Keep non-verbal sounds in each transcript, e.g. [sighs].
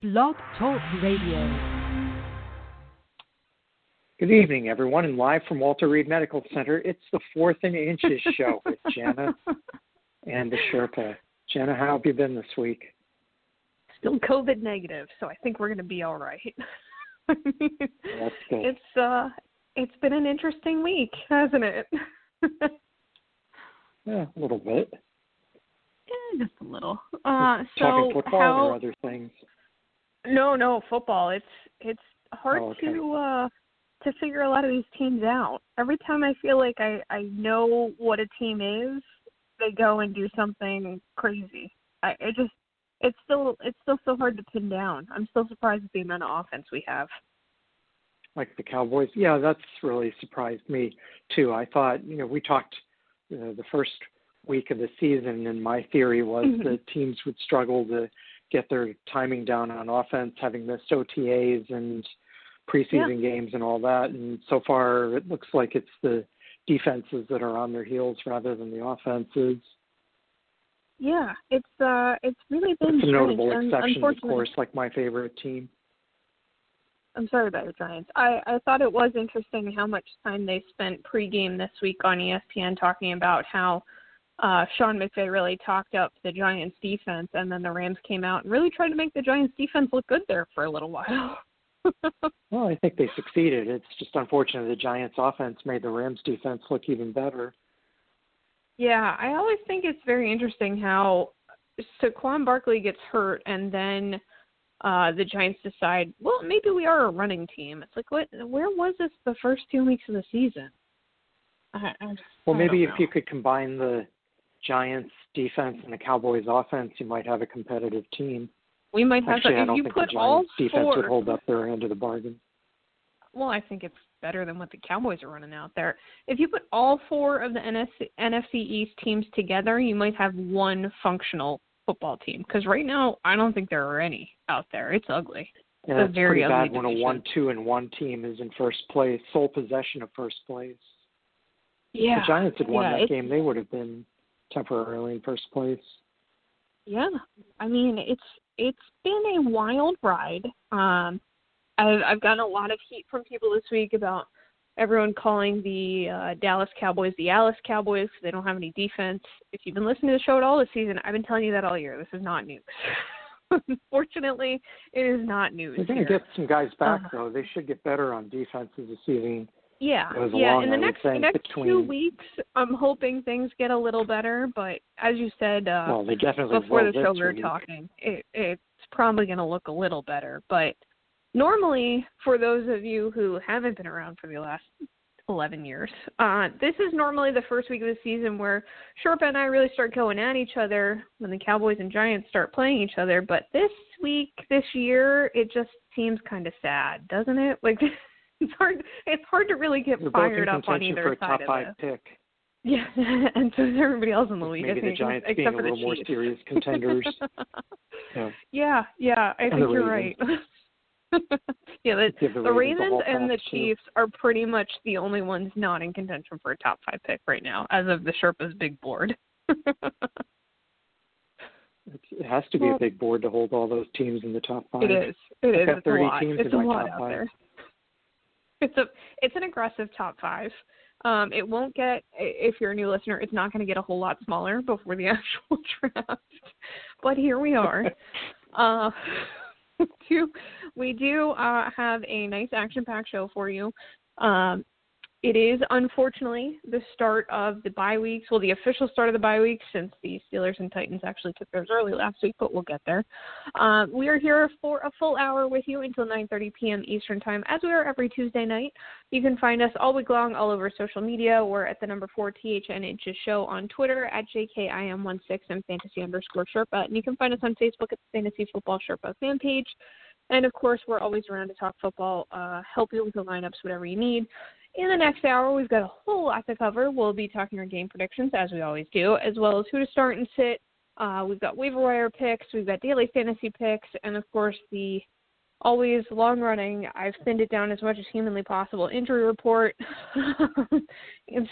Blog Talk Radio. Good evening, everyone, and live from Walter Reed Medical Center, it's the Fourth and Inches show with Jana [laughs] and the Sherpa. Jana, how have you been this week? Still COVID negative, so I think we're going to be all right. That's good. It's uh, it's been an interesting week, hasn't it? yeah, a little bit. Yeah, just a little. Uh, so Talking football how? or other things? No, no, football. It's it's hard Oh, okay. to uh to figure a lot of these teams out. Every time I feel like I I know what a team is, they go and do something crazy. I it just it's still it's still so hard to pin down. I'm still surprised at the amount of offense we have. Like the Cowboys? Yeah, that's really surprised me too. I thought, you know, we talked uh, the first week of the season, and my theory was Mhm. that teams would struggle to get their timing down on offense, having missed OTAs and preseason games and all that. And so far, it looks like it's the defenses that are on their heels rather than the offenses. Yeah, it's uh it's really been Some strange. notable exceptions, of course, like my favorite team. I'm sorry about your Giants. I, I thought it was interesting how much time they spent pregame this week on ESPN talking about how uh, Sean McVay really talked up the Giants defense, and then the Rams came out and really tried to make the Giants defense look good there for a little while. [laughs] Well, I think they succeeded. It's just unfortunate the Giants' offense made the Rams' defense look even better. yeah, I always think it's very interesting how Saquon Barkley gets hurt, and then uh the Giants decide, well, maybe we are a running team. It's like, what? Where was this the first two weeks of the season? I, I, Well, maybe if you could combine the Giants' defense and the Cowboys' offense, you might have a competitive team. We might have Actually, I if don't you think put the all Giants' defense four. would hold up their end of the bargain. Well, I think it's better than what the Cowboys are running out there. If you put all four of the NFC, NFC East teams together, you might have one functional football team. Because right now, I don't think there are any out there. It's ugly. And a it's very pretty ugly bad when a one, two, and one team is in first place, sole possession of first place. Yeah. the Giants had won yeah, that game, they would have been temporarily in first place. Yeah, I mean it's it's been a wild ride. Um, I've I've gotten a lot of heat from people this week about everyone calling the uh, Dallas Cowboys the Alice Cowboys because they don't have any defense. If you've been listening to the show at all this season, I've been telling you that all year. This is not news. [laughs] Unfortunately, it is not news. They're going to get some guys back, Uh, though. They should get better on defense as the season Yeah, yeah. in the next next between- two weeks, I'm hoping things get a little better. But as you said, uh, well, before the show we were talking. It, it's probably going to look a little better, but normally, for those of you who haven't been around for the last 11 years, uh, this is normally the first week of the season where Sherpa and I really start going at each other when the Cowboys and Giants start playing each other. But this week, this year, it just seems kind of sad, doesn't it? Like [laughs] [laughs] it's hard. It's hard to really get They're fired up on either for a side top of five it. pick. Yeah, [laughs] and so is everybody else in the league. I Maybe the Giants except being a the little more Chiefs. serious contenders. [laughs] Yeah. Yeah, yeah, I And think you're right. yeah, the, the the Ravens a Ravens and the pass, too. Chiefs are pretty much the only ones not in contention for a top five pick right now, as of the Sherpa's big board. It has to be Well- a big board to hold all those teams in the top five. it is. It I've is. got It's a 30 lot. teams it's in a my lot top out five. there. It's a it's an aggressive top five. Um, it won't get if you're a new listener, it's not going to get a whole lot smaller before the [laughs] actual draft. But here we are. [laughs] uh, do [laughs] we do uh, have a nice action-packed show for you. Um, it is unfortunately the start of the bye weeks. Well, the official start of the bye week since the Steelers and Titans actually took theirs early last week, but we'll get there. Um, we are here for a full hour with you until 9:30 p.m. Eastern Time, as we are every Tuesday night. You can find us all week long all over social media. We're at the number four THN Inches Show on Twitter at JKIM16 and fantasy underscore Sherpa. And you can find us on Facebook at the Fantasy Football Sherpa fan page. And of course, we're always around to talk football, uh, help you with the lineups, whatever you need. In the next hour, we've got a whole lot to cover. We'll be talking our game predictions, as we always do, as well as who to start and sit. Uh, we've got waiver wire picks, we've got daily fantasy picks, and of course, the always long running, I've thinned it down as much as humanly possible, injury report. [laughs] it's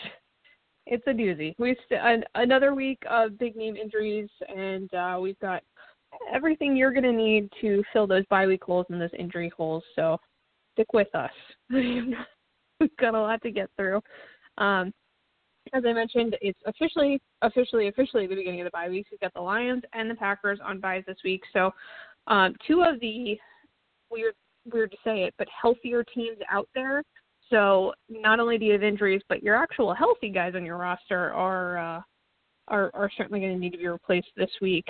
it's a doozy. We've st- an, another week of big name injuries, and uh, we've got everything you're going to need to fill those bye week holes and those injury holes. So stick with us. [laughs] We've [laughs] got a lot to get through. Um, as I mentioned, it's officially, officially, officially the beginning of the bye weeks. We've got the Lions and the Packers on byes this week. So um, two of the weird, weird to say it, but healthier teams out there. So not only do you have injuries, but your actual healthy guys on your roster are uh, are, are certainly going to need to be replaced this week.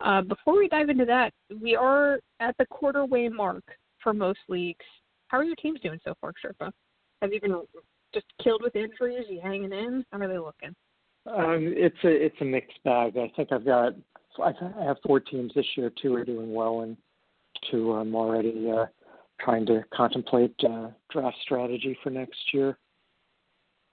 Uh, before we dive into that, we are at the quarter way mark for most leagues. How are your teams doing so far, Sherpa? Have you been just killed with injuries? Are you hanging in? How are they looking? Um, it's a it's a mixed bag. I think I've got I have four teams this year. Two are doing well, and two I'm already uh, trying to contemplate uh, draft strategy for next year.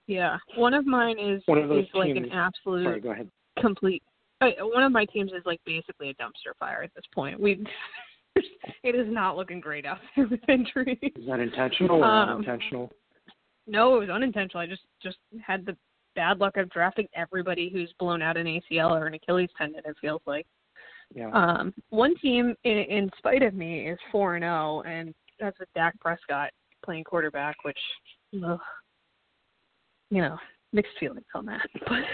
Yeah, one of mine is one of those is like an absolute sorry, go ahead. complete. Uh, one of my teams is like basically a dumpster fire at this point. We [laughs] it is not looking great out there with injuries. Is that intentional or Um, unintentional? No, it was unintentional. I just just had the bad luck of drafting everybody who's blown out an ACL or an Achilles tendon. It feels like. Yeah. Um, one team, in, in spite of me, is four and zero, and that's with Dak Prescott playing quarterback, which, ugh, you know, mixed feelings on that. [laughs]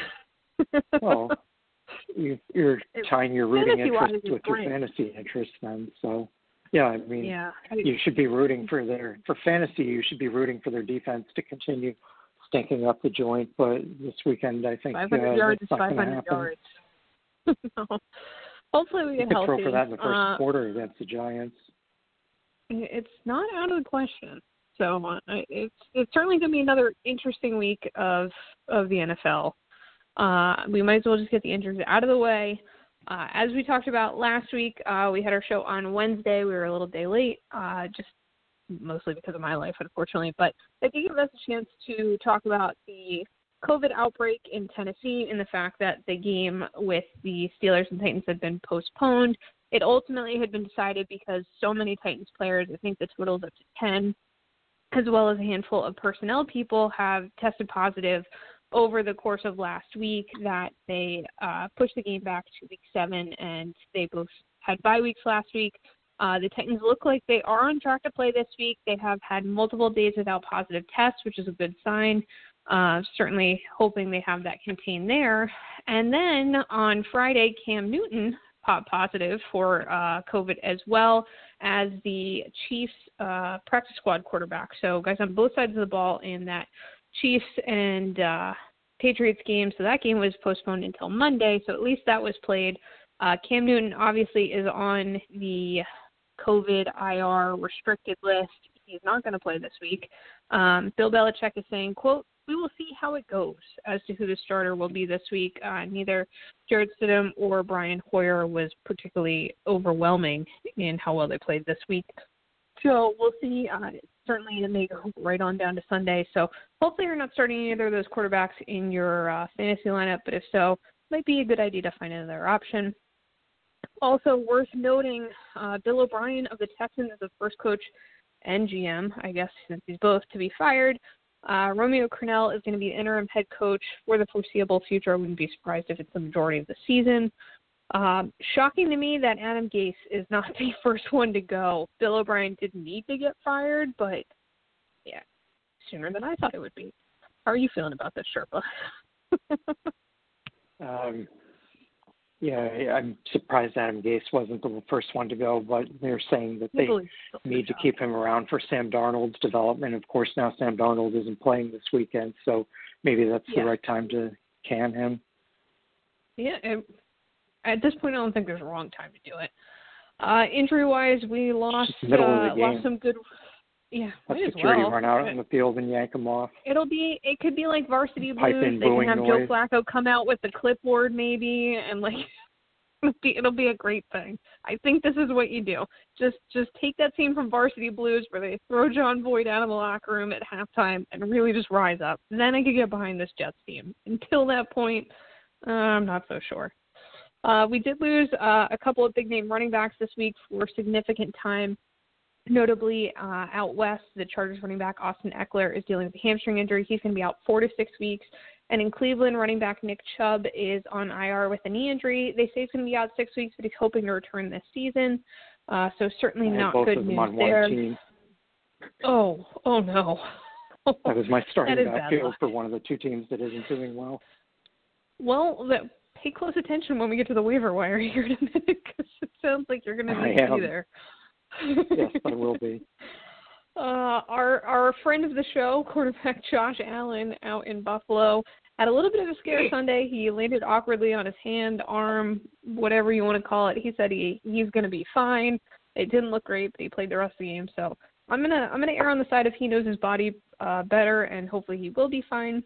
But well, you, you're It- tying your rooting interest with your fantasy interest then. So, yeah, I mean, yeah, you should be rooting for their for fantasy. You should be rooting for their defense to continue stinking up the joint. But this weekend, I think 500 uh, yards is that's not going to 500 yards. [laughs] no. Hopefully we get healthy. throw for that in the first Uh, quarter against the Giants. it's not out of the question. So uh, it's it's certainly going to be another interesting week of of the NFL. Uh, we might as well just get the injuries out of the way. Uh, as we talked about last week, uh, we had our show on Wednesday. We were a little day late, uh, just mostly because of my life, unfortunately. But did give us a chance to talk about the COVID outbreak in Tennessee and the fact that the game with the Steelers and Titans had been postponed. It ultimately had been decided because so many Titans players, I think the total is up to 10, as well as a handful of personnel people, have tested positive over the course of last week that they uh, pushed the game back to week seven, and they both had bye weeks last week. Uh, the Titans look like they are on track to play this week. They have had multiple days without positive tests, which is a good sign. Uh, certainly hoping they have that contained there. And then on Friday, Cam Newton popped positive for uh, COVID as well as the Chiefs uh, practice squad quarterback. So guys on both sides of the ball in that Chiefs and uh, Patriots game. So that game was postponed until Monday. So at least that was played. Uh, Cam Newton obviously is on the COVID IR restricted list. He's not going to play this week. Um, Bill Belichick is saying, "quote We will see how it goes as to who the starter will be this week. Uh, neither Jarrett Stidham or Brian Hoyer was particularly overwhelming in how well they played this week. So we'll see. Uh, certainly, it may go right on down to Sunday. So hopefully, you're not starting either of those quarterbacks in your uh, fantasy lineup. But if so, might be a good idea to find another option. Also worth noting, uh, Bill O'Brien of the Texans is the first coach and GM, I guess, since he's both to be fired. Uh, Romeo Crennel is going to be interim head coach for the foreseeable future. I wouldn't be surprised if it's the majority of the season. Um, shocking to me that Adam Gase is not [laughs] the first one to go. Bill O'Brien didn't need to get fired, but yeah, sooner than I thought it would be. How are you feeling about this, Sherpa? [laughs] Um, yeah, I'm surprised Adam Gase wasn't the first one to go, but they're saying that they People are still need to keep him around for Sam Darnold's development. Of course, now Sam Darnold isn't playing this weekend, so maybe that's Yeah. the right time to can him. Yeah, and at this point, I don't think there's a wrong time to do it. Uh, injury wise, we lost just the middle of uh, lost some good. Yeah, Let security well. run out on the field and yank them off. It'll be. It could be like varsity Pipe blues. They can have noise. Joe Flacco come out with the clipboard maybe, and like [laughs] it'll be, it'll be a great thing. I think this is what you do. Just just take that scene from Varsity Blues where they throw Jon Voight out of the locker room at halftime and really just rise up. Then I could get behind this Jets team. Until that point, uh, I'm not so sure. Uh, we did lose uh, a couple of big name running backs this week for significant time. Notably, uh, out west, the Chargers running back Austin Ekeler is dealing with a hamstring injury. He's going to be out four to six weeks. And in Cleveland, running back Nick Chubb is on IR with a knee injury. They say he's going to be out six weeks, but he's hoping to return this season. Uh, so certainly not good news there. Oh, oh no. that was my [laughs] starting backfield for one of the two teams that isn't doing well. Well, the, pay close attention when we get to the waiver wire [laughs] here in a minute because it sounds like you're going to need to be there. yes, I will be. [laughs] Uh, our our friend of the show, quarterback [laughs] Josh Allen, out in Buffalo, had a little bit of a scare [clears throat] Sunday. He landed awkwardly on his hand, arm, whatever you want to call it. He said he he's going to be fine. It didn't look great, but he played the rest of the game. So I'm gonna I'm gonna err on the side of he knows his body uh, better, and hopefully he will be fine.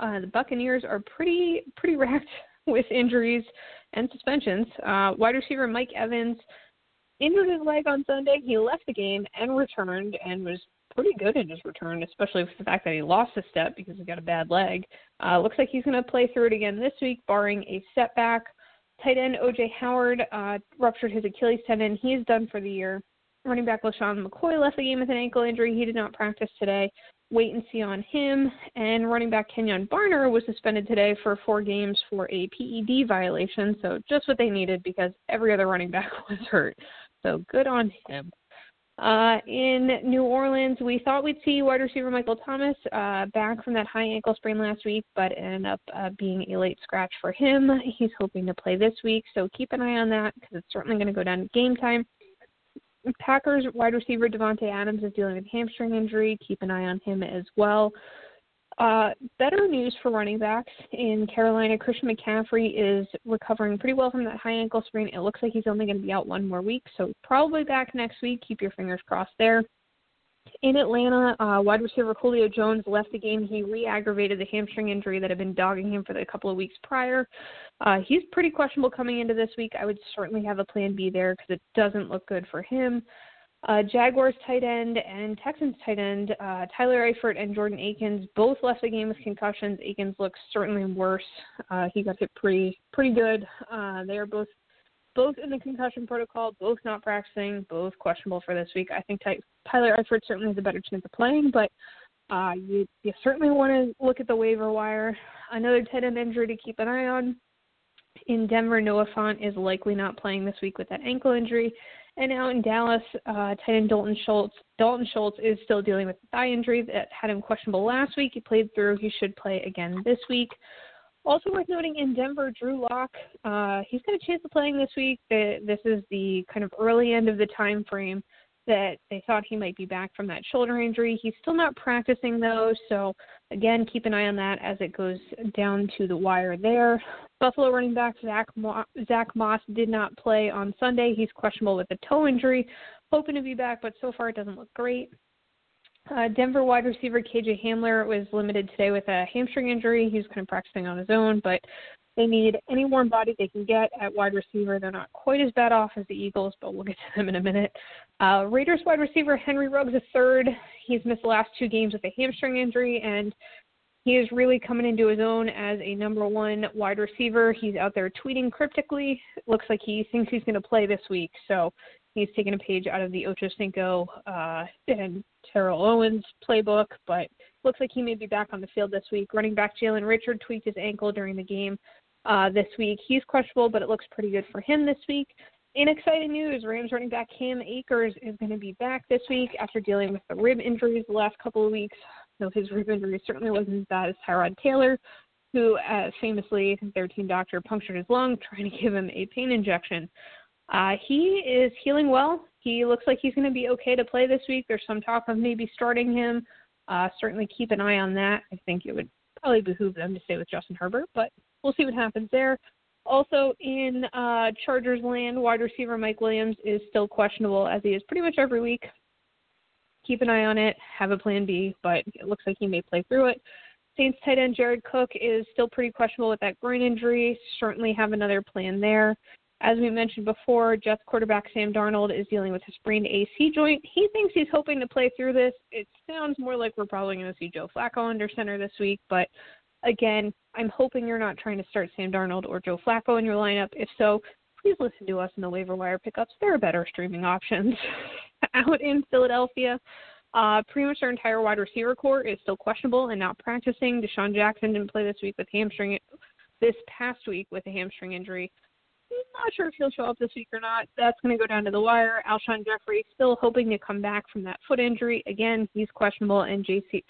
Uh, the Buccaneers are pretty pretty [laughs] racked with injuries and suspensions. Uh, wide receiver Mike Evans injured his leg on Sunday. He left the game and returned and was pretty good in his return, especially with the fact that he lost a step because he got a bad leg. Uh, looks like he's going to play through it again this week, barring a setback. Tight end OJ Howard uh, ruptured his Achilles tendon. He is done for the year. Running back LeSean McCoy left the game with an ankle injury. He did not practice today. Wait and see on him. And running back Kenjon Barner was suspended today for four games for a PED violation. So just what they needed because every other running back [laughs] was hurt. So good on him. Uh, in New Orleans, we thought we'd see wide receiver Michael Thomas uh, back from that high ankle sprain last week, but ended up uh, being a late scratch for him. He's hoping to play this week, so keep an eye on that because it's certainly going to go down to game time. Packers wide receiver Davante Adams is dealing with hamstring injury. Keep an eye on him as well. Uh, better news for running backs in Carolina. Christian McCaffrey is recovering pretty well from that high ankle sprain. It looks like he's only going to be out one more week, so probably back next week. Keep your fingers crossed there. In Atlanta, uh, wide receiver Julio Jones left the game. He re-aggravated the hamstring injury that had been dogging him for the couple of weeks prior. Uh, he's pretty questionable coming into this week. I would certainly have a plan B there because it doesn't look good for him. Uh, Jaguars tight end and Texans tight end uh, Tyler Eifert and Jordan Akins both left the game with concussions. Akins looks certainly worse. Uh, he got hit pretty pretty good. Uh, they are both both in the concussion protocol, both not practicing, both questionable for this week. I think Ty- Tyler Eifert certainly has a better chance of playing, but uh, you you certainly want to look at the waiver wire. Another tight end injury to keep an eye on. In Denver, Noah Fant is likely not playing this week with that ankle injury. And out in Dallas, uh, tight end Dalton Schultz. Dalton Schultz is still dealing with a thigh injury that had him questionable last week. He played through. He should play again this week. Also worth noting in Denver, Drew Lock. Uh, he's got a chance of playing this week. This is the kind of early end of the time frame that they thought he might be back from that shoulder injury. He's still not practicing though, so again, keep an eye on that as it goes down to the wire there. Buffalo running back Zach, Mo- Zach Moss did not play on Sunday. He's questionable with a toe injury, hoping to be back, but so far it doesn't look great. Uh, Denver wide receiver KJ Hamler was limited today with a hamstring injury. He's kind of practicing on his own, but they need any warm body they can get at wide receiver. They're not quite as bad off as the Eagles, but we'll get to them in a minute. Uh, Raiders wide receiver Henry Ruggs third. He's missed the last two games with a hamstring injury, and he is really coming into his own as a number one wide receiver. He's out there tweeting cryptically. looks like he thinks he's going to play this week, so he's taking a page out of the Ocho Cinco uh, and Terrell Owens playbook, but looks like he may be back on the field this week. Running back Jalen Richard tweaked his ankle during the game uh, this week. He's questionable, but it looks pretty good for him this week. In exciting news, Rams running back Cam Akers is going to be back this week after dealing with the rib injuries the last couple of weeks. So his rib injury certainly wasn't as bad as Tyrod Taylor, who uh, famously, their team doctor punctured his lung [laughs] trying to give him a pain injection. Uh, he is healing well. He looks like he's going to be okay to play this week. There's some talk of maybe starting him. Uh, certainly keep an eye on that. I think it would probably behoove them to stay with Justin Herbert, but we'll see what happens there. Also in uh, Chargers land, wide receiver Mike Williams is still questionable as he is pretty much every week. Keep an eye on it. Have a plan B, but it looks like he may play through it. Saints tight end Jared Cook is still pretty questionable with that groin injury. Certainly have another plan there. As we mentioned before, Jets quarterback Sam Darnold is dealing with a sprained AC joint. He thinks he's hoping to play through this. It sounds more like we're probably going to see Joe Flacco under center this week, but again, I'm hoping you're not trying to start Sam Darnold or Joe Flacco in your lineup. If so, please listen to us in the waiver wire pickups. There are better streaming options. [laughs] Out in Philadelphia, Uh, pretty much their entire wide receiver corps is still questionable and not practicing. DeSean Jackson didn't play this week with hamstring this past week with a hamstring injury. Not sure if he'll show up this week or not. That's going to go down to the wire. Alshon Jeffery still hoping to come back from that foot injury. Again, he's questionable, and JC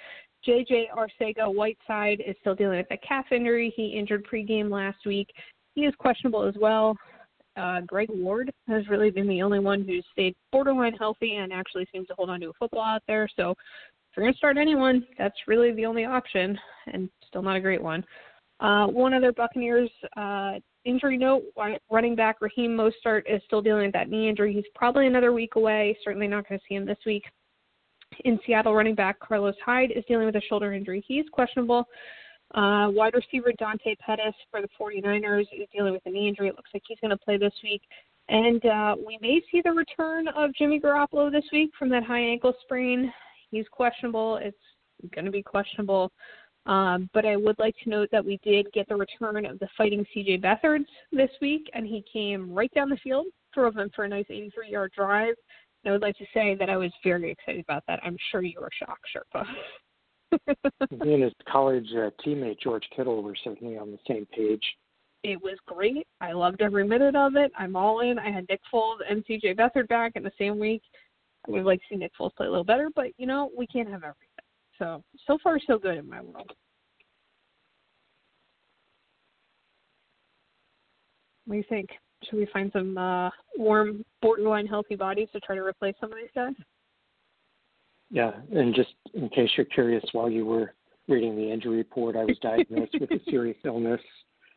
JJ Arcega Whiteside is still dealing with a calf injury. He injured pregame last week. He is questionable as well. Uh, Greg Ward has really been the only one who's stayed borderline healthy and actually seems to hold on to a football out there. So if you're going to start anyone, that's really the only option, and still not a great one. Uh, one other Buccaneers uh, injury note: running back Raheem Mostert is still dealing with that knee injury. He's probably another week away. Certainly not going to see him this week. In Seattle, running back Carlos Hyde is dealing with a shoulder injury. He's questionable. Uh, wide receiver Dante Pettis for the 49ers is dealing with a knee injury. It looks like he's going to play this week. And uh, we may see the return of Jimmy Garoppolo this week from that high ankle sprain. He's questionable. It's going to be questionable. Um, but I would like to note that we did get the return of the fighting CJ Beathard this week, and he came right down the field, drove him for a nice 83 yard drive. And I would like to say that I was very excited about that. I'm sure you were shocked, Sherpa. [laughs] Me and his college uh, teammate George Kittle were certainly on the same page. It was great. I loved every minute of it. I'm all in. I had Nick Foles and CJ Beathard back in the same week. I would like to see Nick Foles play a little better, but you know we can't have everything. So so far so good in my world. What do you think? Should we find some uh, warm, borderline healthy bodies to try to replace some of these guys? Yeah, and just in case you're curious, while you were reading the injury report, I was diagnosed with a [laughs] serious illness.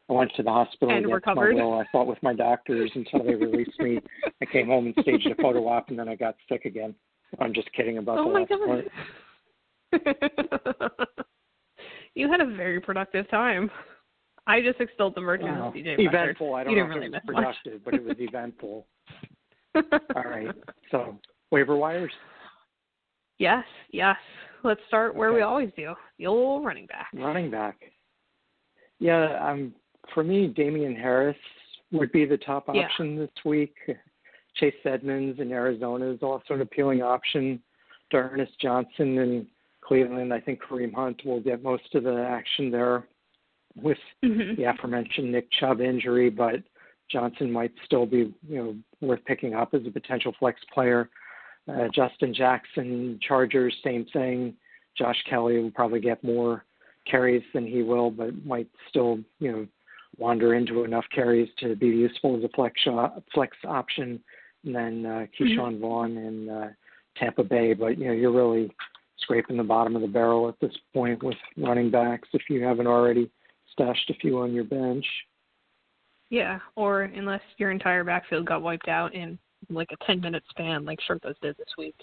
I went to the hospital and against recovered. my will. I fought with my doctors until they released me. I came home and staged a photo op, and then I got sick again. I'm just kidding about oh the my last God. [laughs] you had a very productive time. I just extolled the Wow. of CJ eventful. I don't you know didn't if really it was productive, but it was eventful. [laughs] All right. So waiver wires. Yes, yes. Let's start where we always do. The old running back. Running back. Yeah, um, for me, Damien Harris would be the top Yeah. option this week. Chase Edmonds in Arizona is also an appealing option. Ernest Johnson in Cleveland. I think Kareem Hunt will get most of the action there with hmm the aforementioned Nick Chubb injury, but Johnson might still be, you know, worth picking up as a potential flex player. Uh, Justin Jackson, Chargers, same thing. Josh Kelley will probably get more carries than he will, but might still, you know, wander into enough carries to be useful as a flex shot, flex option. And then uh, Ke'Shawn Vaughn in uh, Tampa Bay, but you know, you're really scraping the bottom of the barrel at this point with running backs if you haven't already stashed a few on your bench. Yeah, or unless your entire backfield got wiped out in like a 10 minute span, like Sherpas did this week.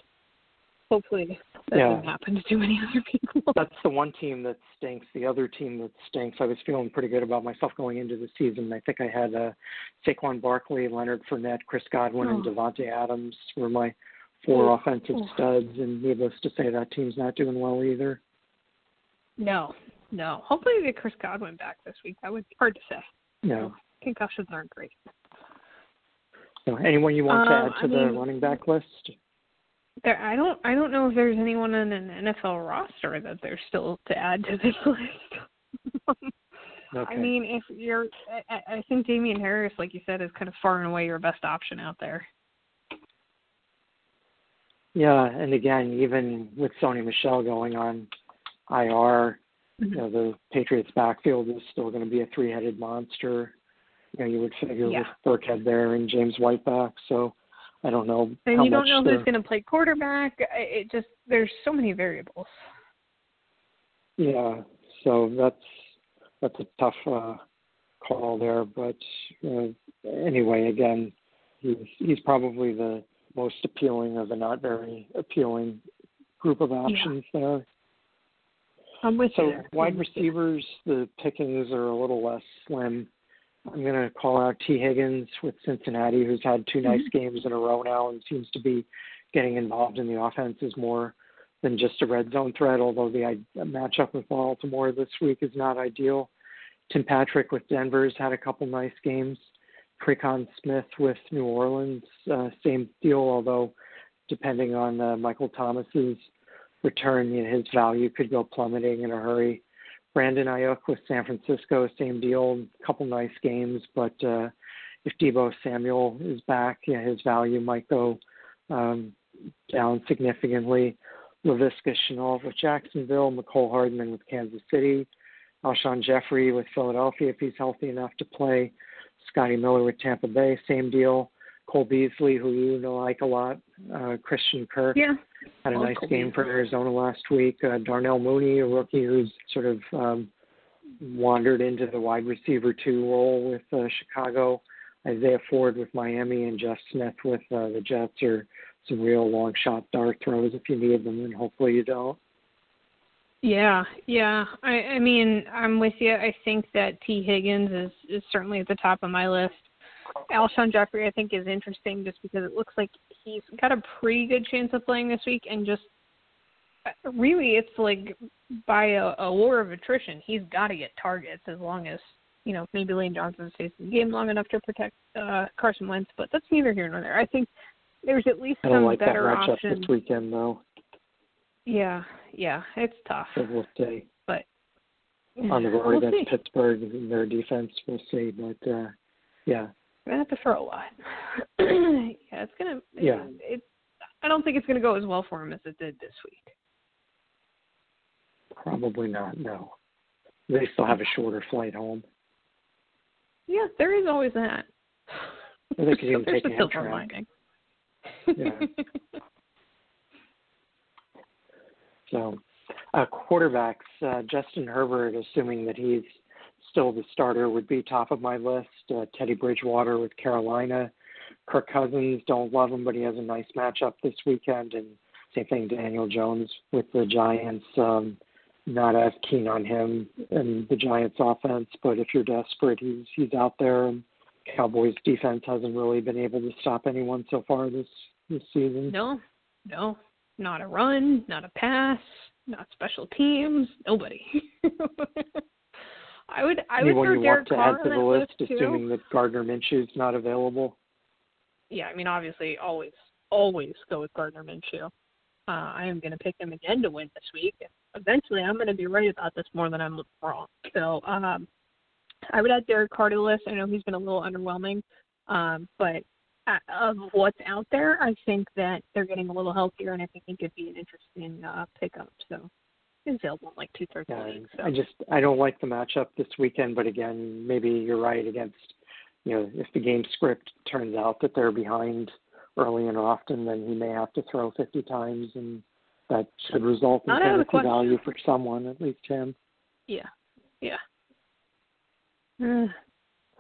Hopefully that Yeah. didn't happen to too many other people. [laughs] That's the one team that stinks. The other team that stinks. I was feeling pretty good about myself going into the season. I think I had uh, Saquon Barkley, Leonard Fournette, Chris Godwin, and Oh. Davante Adams were my four Oh. offensive studs. And needless to say, that team's not doing well either. no, no. Hopefully they get Chris Godwin back this week. That would be hard to say. No. Concussions aren't great. So anyone you want to Um, add to I the mean- running back list? There, I don't, I don't know if there's anyone on an NFL roster that there's still to add to this [laughs] list. Okay. I mean, if you're, I, I think Damien Harris, like you said, is kind of far and away your best option out there. Yeah, and again, even with Sony Michel going on IR, you know, the Patriots backfield is still going to be a three-headed monster. You know, you would figure Yeah. with Burkhead there and James White back. So I don't know And you don't know who's going to play quarterback. It just there's so many variables. Yeah, so that's that's a tough uh, call there. But uh, anyway, again, he's he's probably the most appealing of the not very appealing group of options there. I'm with So you. wide I'm with you. receivers, the pickings are a little less slim. I'm going to call out Tee Higgins with Cincinnati, who's had two nice mm-hmm. games in a row now and seems to be getting involved in the offenses more than just a red zone threat. Although the i- matchup with Baltimore this week is not ideal. Tim Patrick with Denver's had a couple nice games. Tre'Quan Smith with New Orleans, uh, same deal. Although depending on uh, Michael Thomas's return, you know, his value could go plummeting in a hurry. Brandon Aiyuk with San Francisco, same deal, couple nice games, but uh, if Deebo Samuel is back, yeah, his value might go um, down significantly. Laviska Shenault with Jacksonville, Mecole Hardman with Kansas City, Alshon Jeffery with Philadelphia if he's healthy enough to play, Scotty Miller with Tampa Bay, same deal. Cole Beasley, who you know like a lot, uh, Christian Kirk yeah. had a nice Cole game for Arizona last week. Uh, Darnell Mooney, a rookie who's sort of um, wandered into the wide receiver two role with uh, Chicago. Isaiah Ford with Miami and Jeff Smith with uh, the Jets are some real long shot dart throws if you need them, and hopefully you don't. Yeah, yeah. I, I mean, I'm with you. I think that Tee Higgins is, is certainly at the top of my list. Alshon Jeffery, I think, is interesting just because it looks like he's got a pretty good chance of playing this week, and just uh, really, it's like by a, a war of attrition, he's got to get targets as long as you know maybe Lane Johnson stays in the game long enough to protect uh, Carson Wentz. But that's neither here nor there. I think there's at least I don't some like that better matchup options. this weekend, though. Yeah, yeah, it's tough, So we'll see. but On the road we'll against see. Pittsburgh, and their defense, we'll see. But uh, yeah, We're gonna have to throw a lot. [clears throat] yeah, it's gonna. Yeah. It, I don't think it's gonna go as well for him as it did this week. probably not. No, they still have a shorter flight home. Yeah, there is always that. I think you can take a a silver Amtrak. Yeah. [laughs] So, uh, quarterbacks, uh, Justin Herbert, assuming that he's still the starter, would be top of my list. Uh, Teddy Bridgewater with Carolina. Kirk Cousins, don't love him, but he has a nice matchup this weekend. And same thing, Daniel Jones with the Giants. Um, not as keen on him and the Giants offense, but if you're desperate, he's he's out there. And Cowboys defense hasn't really been able to stop anyone so far this this season. no, no, not a run, not a pass, not special teams, nobody. [laughs] I would, I would Anyone throw you Derek want to Carr add to on the that list, assuming that Gardner Minshew's not available? yeah, I mean, obviously, always, always go with Gardner Minshew. Uh, I am going to pick him again to win this week. Eventually, I'm going to be right about this more than I'm wrong. So, um, I would add Derek Carr to the list. I know he's been a little underwhelming, um, but of what's out there, I think that they're getting a little healthier, and I think he could be an interesting uh, pickup. So, available in like two thirds of Yeah, the league. So. I just I don't like the matchup this weekend, but again, maybe you're right against you know if the game script turns out that they're behind early and often, then he may have to throw 50 times, and that should result in fantasy value for someone, at least him. Yeah, yeah. [sighs]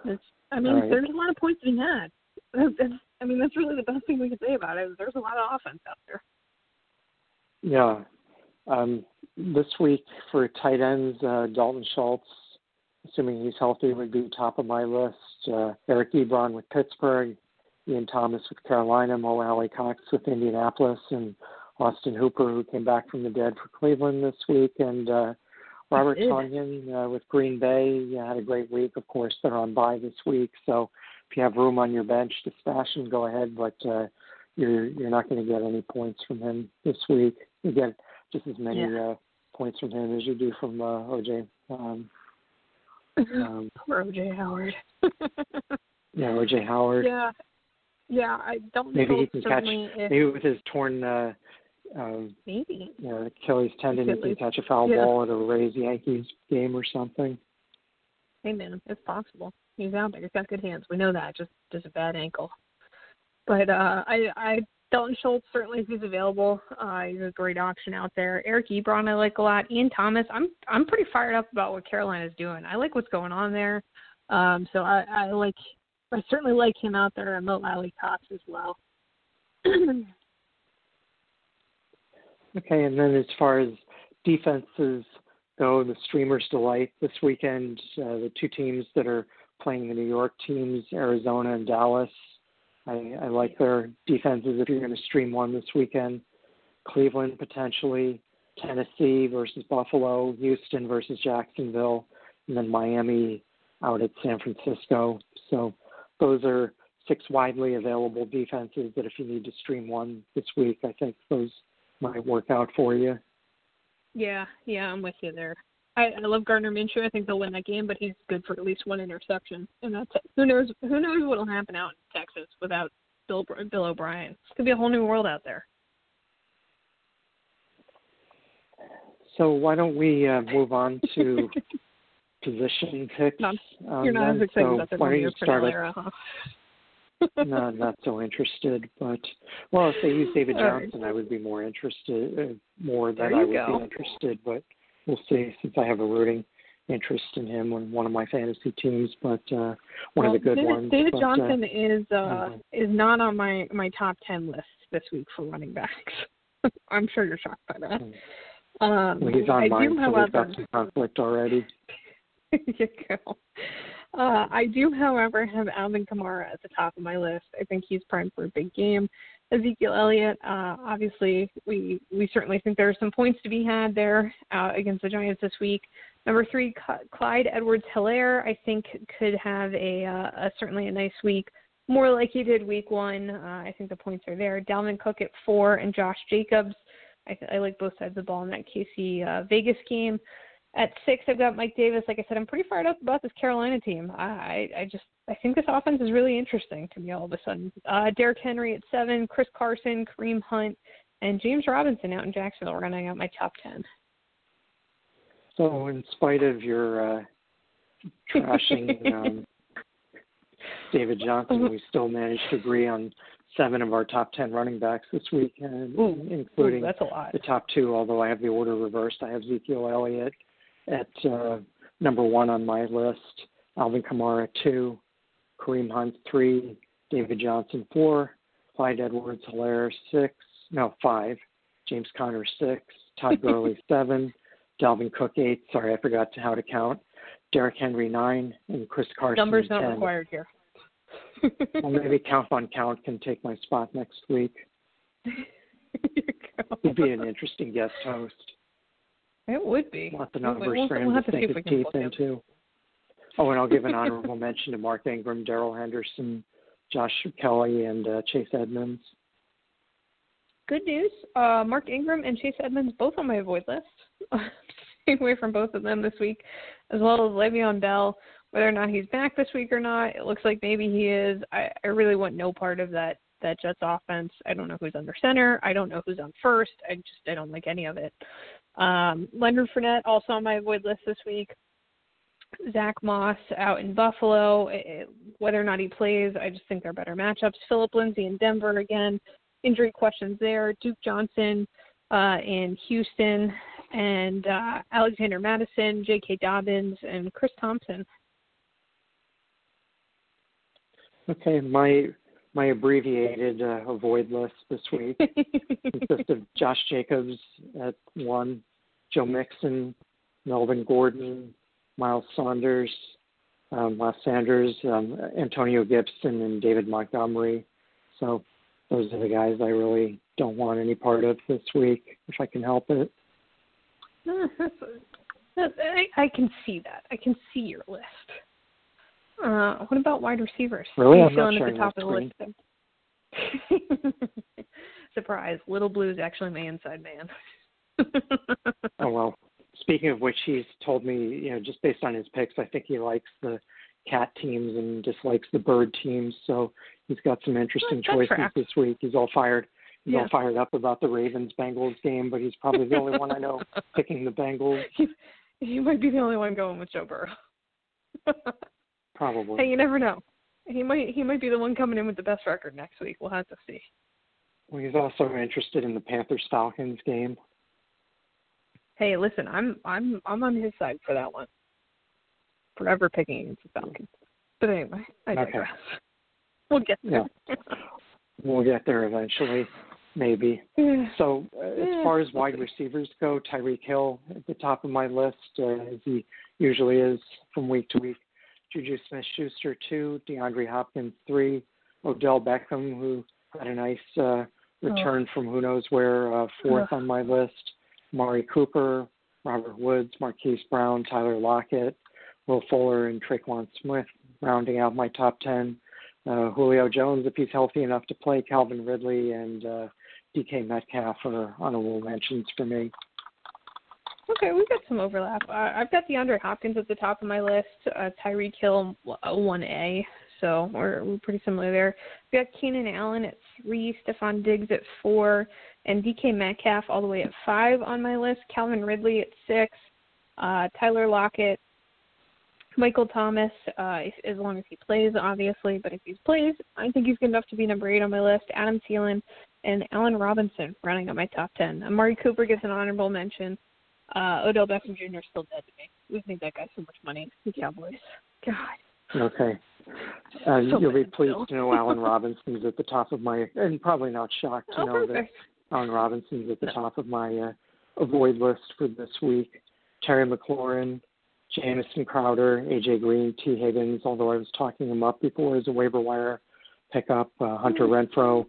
Uh, I mean, right. there's a lot of points to be had. That's, I mean, that's really the best thing we can say about it. Is there's a lot of offense out there. Yeah. Um, this week for tight ends, uh, Dalton Schultz, assuming he's healthy, would be top of my list. Uh, Eric Ebron with Pittsburgh, Ian Thomas with Carolina, Mo Alie-Cox with Indianapolis, and Austin Hooper, who came back from the dead for Cleveland this week, and uh, Robert. Tonyan uh, with Green Bay. Yeah, had a great week. Of course, they're on bye this week, so if you have room on your bench to stash him, go ahead. But uh, you're you're not going to get any points from him this week. You get just as many Yeah. uh, points from him as you do from uh, OJ. Um, um, Poor OJ Howard. [laughs] yeah, OJ Howard. yeah, yeah. I don't Maybe he can catch. if Maybe with his torn uh, um, maybe. you know, Achilles tendon, he Achilles. can catch a foul Yeah. ball at a Rays Yankees game or something. Hey man, it's possible. He's out there. He's got good hands. We know that. Just just a bad ankle. But uh I I Dalton Schultz certainly if he's available. Uh he's a great option out there. Eric Ebron I like a lot. Ian Thomas, I'm I'm pretty fired up about what Carolina's doing. I like what's going on there. Um so I, I like I certainly like him out there and Mo Alie-Cox as well. [clears throat] Okay, and then as far as defenses go, the streamers delight this weekend. Uh, the two teams that are playing the New York teams, Arizona and Dallas. I, I like their defenses if you're going to stream one this weekend. Cleveland potentially, Tennessee versus Buffalo, Houston versus Jacksonville, and then Miami out at San Francisco. So those are six widely available defenses that if you need to stream one this week, I think those might work out for you. Yeah, yeah, I'm with you there. I, I love Gardner Minshew. I think they'll win that game, but he's good for at least one interception, and that's it. Who knows? Who knows what'll happen out in Texas without Bill Bill O'Brien? It's gonna be a whole new world out there. So why don't we uh, move on to [laughs] position picks? Not, um, you're not then? as excited so about the why don't you start Crennel it? era, huh? [laughs] no, not so interested. But well, if they use David All right. Johnson, I would be more interested. Uh, more than I would go. be interested. But we'll see. Since I have a rooting interest in him on one of my fantasy teams, but uh, one well, of the good David, ones. David but, Johnson is uh is not on my my top ten list this week for running backs. [laughs] I'm sure you're shocked by that. Uh, Um, well, he's on I mine, do, so however, we've got some conflict already. [laughs] You go. Uh, I do, however, have Alvin Kamara at the top of my list. I think he's primed for a big game. Ezekiel Elliott, uh, obviously, we we certainly think there are some points to be had there uh, against the Giants this week. Number three, Clyde Edwards-Hilaire, I think could have a, uh, a certainly a nice week, more like he did week one. Uh, I think the points are there. Dalvin Cook at four, and Josh Jacobs. I, I like both sides of the ball in that KC uh, Vegas game. At six, I've got Mike Davis. Like I said, I'm pretty fired up about this Carolina team. I, I just I think this offense is really interesting to me all of a sudden. Uh, Derrick Henry at seven, Chris Carson, Kareem Hunt, and James Robinson out in Jacksonville running out my top ten. So, in spite of your uh, trashing um, [laughs] David Johnson, we still managed to agree on seven of our top ten running backs this week, and Ooh, including Ooh, that's a lot. the top two. Although I have the order reversed, I have Ezekiel Elliott at uh, number one on my list, Alvin Kamara two, Kareem Hunt three, David Johnson four, Clyde Edwards Hilaire six, no five, James Conner six, Todd [laughs] Gurley seven, Dalvin Cook eight. Sorry, I forgot to how to count. Derrick Henry nine, and Chris Carson Numbers not 10. required here. [laughs] Well, maybe Count von Count can take my spot next week. [laughs] There you go. He'd be an interesting guest host. It would be. Want the numbers we'll, for him we'll to have to see if his we can teeth into. Oh, and I'll give an honorable mention to Mark Ingram, Darrell Henderson, Josh Kelley, and uh, Chase Edmonds. Good news. Uh, Mark Ingram and Chase Edmonds both on my avoid list. [laughs] Stay away from both of them this week, as well as Le'Veon Bell. Whether or not he's back this week or not, it looks like maybe he is. I, I really want no part of that that Jets offense. I don't know who's under center. I don't know who's on first. I just I don't like any of it. Um, Leonard Fournette also on my avoid list this week. Zach Moss out in Buffalo. It, whether or not he plays, I just think they're better matchups. Philip Lindsay in Denver again. Injury questions there. Duke Johnson uh, in Houston, and uh, Alexander Mattison, J.K. Dobbins, and Chris Thompson. Okay, my my abbreviated uh, avoid list this week [laughs] consists of Josh Jacobs at one, Joe Mixon, Melvin Gordon, Miles Saunders, um, Les Sanders, um, Antonio Gibson, and David Montgomery. So those are the guys I really don't want any part of this week, if I can help it. No, that's- [laughs] that's- I, I can see that. I can see your list. Uh, what about wide receivers? Really? I'm not feeling at sharing the top my of the list? [laughs] Surprise! Little Blue's actually my inside man. [laughs] Oh well. Speaking of which, he's told me, you know, just based on his picks, I think he likes the cat teams and dislikes the bird teams. So he's got some interesting That choices tracks. this week. He's all fired. He's Yeah. all fired up about the Ravens Bengals game, but he's probably the only one I know [laughs] picking the Bengals. he, he might be the only one going with Joe Burrow. Probably. hey, you never know. He might he might be the one coming in with the best record next week. We'll have to see. Well, he's also interested in the Panthers Falcons game. Hey, listen, I'm I'm I'm on his side for that one. Forever picking against the Falcons. But anyway, I Okay. [laughs] We'll get there. [laughs] We'll get there eventually, maybe. Yeah. So uh, as far as wide receivers go, Tyreek Hill at the top of my list, uh, as he usually is from week to week. Juju Smith-Schuster two, DeAndre Hopkins three, Odell Beckham who had a nice uh, return from who knows where, uh, fourth on my list. Mari Cooper, Robert Woods, Marquise Brown, Tyler Lockett, Will Fuller, and Tre'Quan Smith rounding out my top ten. Uh, Julio Jones, if he's healthy enough to play, Calvin Ridley, and uh, DK Metcalf are honorable mentions for me. Okay, we've got some overlap. Uh, I've got DeAndre Hopkins at the top of my list, uh, Tyreek Hill 1A, so we're, we're pretty similar there. We've got Keenan Allen at 3, Stefon Diggs at 4, and DK Metcalf all the way at 5 on my list, Calvin Ridley at 6, uh, Tyler Lockett, Michael Thomas, uh, as long as he plays, obviously, but if he plays, I think he's good enough to be number 8 on my list, Adam Thielen, and Allen Robinson rounding out my top 10. Amari Cooper gets an honorable mention. Uh, Odell Beckham Jr. is still dead to me. We think that guy so much money. The Cowboys. God. Okay. Uh, So you'll be pleased Bill. to know Allen Robinson's at the top of my, and probably not shocked to Oh, know perfect. that Allen Robinson's at the top of my uh, avoid list for this week. Terry McLaurin, Jamison Crowder, AJ Green, T. Higgins, although I was talking him up before as a waiver wire pickup. Uh, Hunter Renfrow,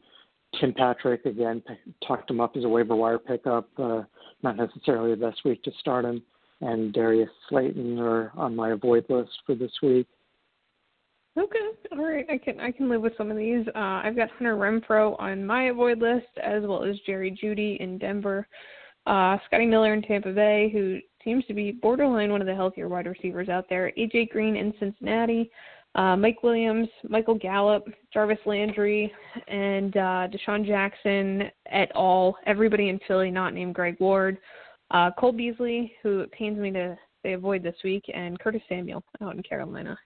Tim Patrick, again, talked him up as a waiver wire pickup. Uh, not necessarily the best week to start him. And Darius Slayton are on my avoid list for this week. Okay, all right. I can I can live with some of these. Uh, I've got Hunter Renfrow on my avoid list, as well as Jerry Jeudy in Denver, uh, Scotty Miller in Tampa Bay, who seems to be borderline one of the healthier wide receivers out there. AJ Green in Cincinnati, uh, Mike Williams, Michael Gallup, Jarvis Landry, and uh, DeSean Jackson et al. Everybody in Philly not named Greg Ward, uh, Cole Beasley, who it pains me to say avoid this week, and Curtis Samuel out in Carolina.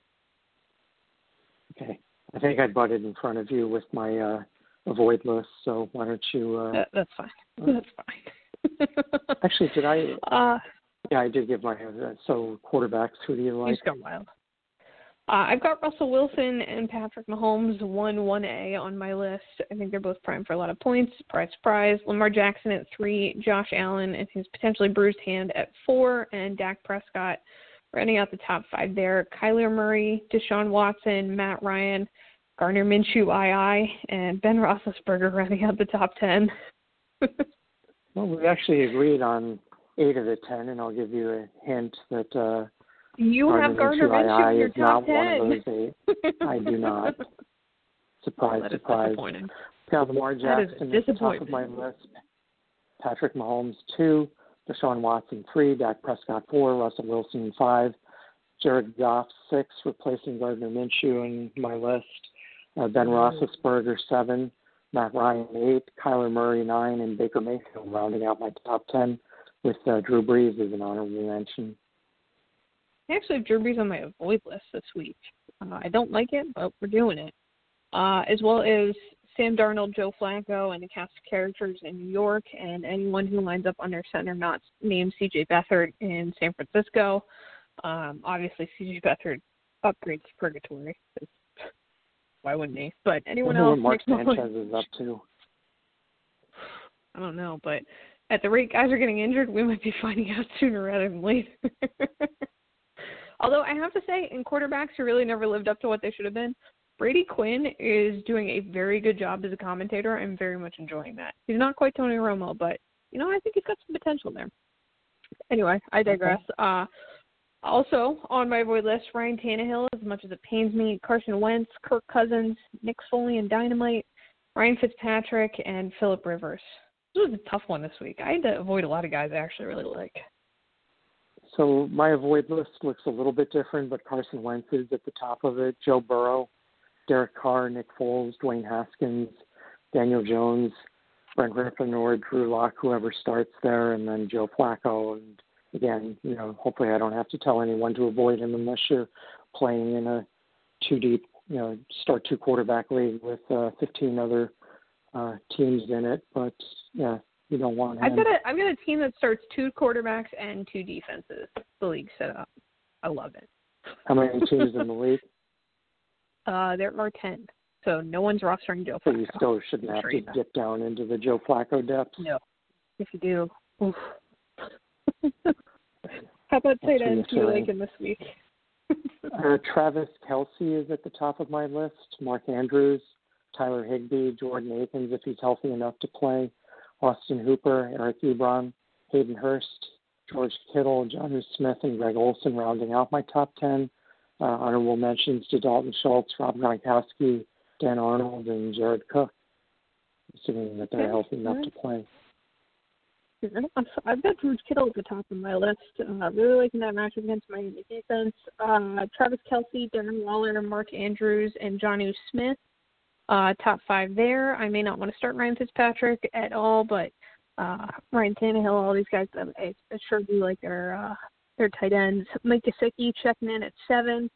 Okay. I think I butted in front of you with my uh, avoid list, so why don't you? Uh, That, that's fine. That's fine. [laughs] actually, did I? uh, Yeah, I did give my. Uh, so quarterbacks, who do you you like? just got wild. Uh, I've got Russell Wilson and Patrick Mahomes one one A on my list. I think they're both primed for a lot of points. Surprise, surprise. Lamar Jackson at three, Josh Allen and his potentially bruised hand at four, and Dak Prescott rounding out the top five there. Kyler Murray, Deshaun Watson, Matt Ryan, Gardner Minshew, II, and Ben Roethlisberger [laughs] rounding out the top ten. [laughs] Well, we actually agreed on eight of the ten, and I'll give you a hint that uh, you have Gardner Minshew in your is not top one ten. of those eight. I do not. [laughs] Surprise, That is surprise. disappointing. Got Lamar That is Jackson at the top of my list. Patrick Mahomes two, Deshaun Watson three, Dak Prescott four, Russell Wilson five, Jared Goff six, replacing Gardner Minshew in my list. Uh, ben Mm. Roethlisberger seven, Matt Ryan eight, Kyler Murray nine, and Baker Mayfield rounding out my top ten with uh, Drew Brees as an honorable mention. I actually have Drew Brees on my avoid list this week. Uh, I don't like it, but we're doing it. Uh, as well as Sam Darnold, Joe Flacco, and the cast of characters in New York, and anyone who lines up under center not named C.J. Beathard in San Francisco. Um, obviously, C.J. Beathard upgrades purgatory. Why wouldn't he? But anyone else? what Mark Sanchez is up to. I don't know, but at the rate guys are getting injured, we might be finding out sooner rather than later. [laughs] Although I have to say, in quarterbacks who really never lived up to what they should have been, Brady Quinn is doing a very good job as a commentator. I'm very much enjoying that. He's not quite Tony Romo, but you know, I think he's got some potential there. Anyway, I digress. Uh also on my avoid list, Ryan Tannehill, as much as it pains me, Carson Wentz, Kirk Cousins, Nick Foley and Dynamite, Ryan Fitzpatrick, and Philip Rivers. This was a tough one this week. I had to avoid a lot of guys I actually really like. So my avoid list looks a little bit different, but Carson Wentz is at the top of it. Joe Burrow, Derek Carr, Nick Foles, Dwayne Haskins, Daniel Jones, Brent or Drew Lock, whoever starts there, and then Joe Flacco. And again, you know, hopefully I don't have to tell anyone to avoid him unless you're playing in a two deep, you know, start two quarterback league with uh, 15 other uh, teams in it. But yeah, you don't want him. I've got a I've got a team that starts two quarterbacks and two defenses. The league set up. I love it. How many teams in the [laughs] league? Uh, there are ten, so no one's rostering Joe So Flacco. you still shouldn't have Sure to dip down into the Joe Flacco depths. No. If you do, oof. [laughs] How about tight ends you like in this week? [laughs] Uh, Travis Kelce is at the top of my list. Mark Andrews, Tyler Higbee, Jordan Akins, if he's healthy enough to play, Austin Hooper, Eric Ebron, Hayden Hurst, George Kittle, Jonnu Smith, and Greg Olsen rounding out my top 10. Uh, honorable mentions to Dalton Schultz, Rob Gronkowski, Dan Arnold, and Jared Cook, assuming that they're healthy enough to play. I've got George Kittle at the top of my list. Uh, really liking that matchup against Miami defense. Uh, Travis Kelce, Darren Waller, Mark Andrews, and Jonnu Smith. Uh, top five there. I may not want to start Ryan Fitzpatrick at all, but uh, Ryan Tannehill, all these guys, I, I sure do like their uh, their tight ends. Mike Gesicki checking in at seven.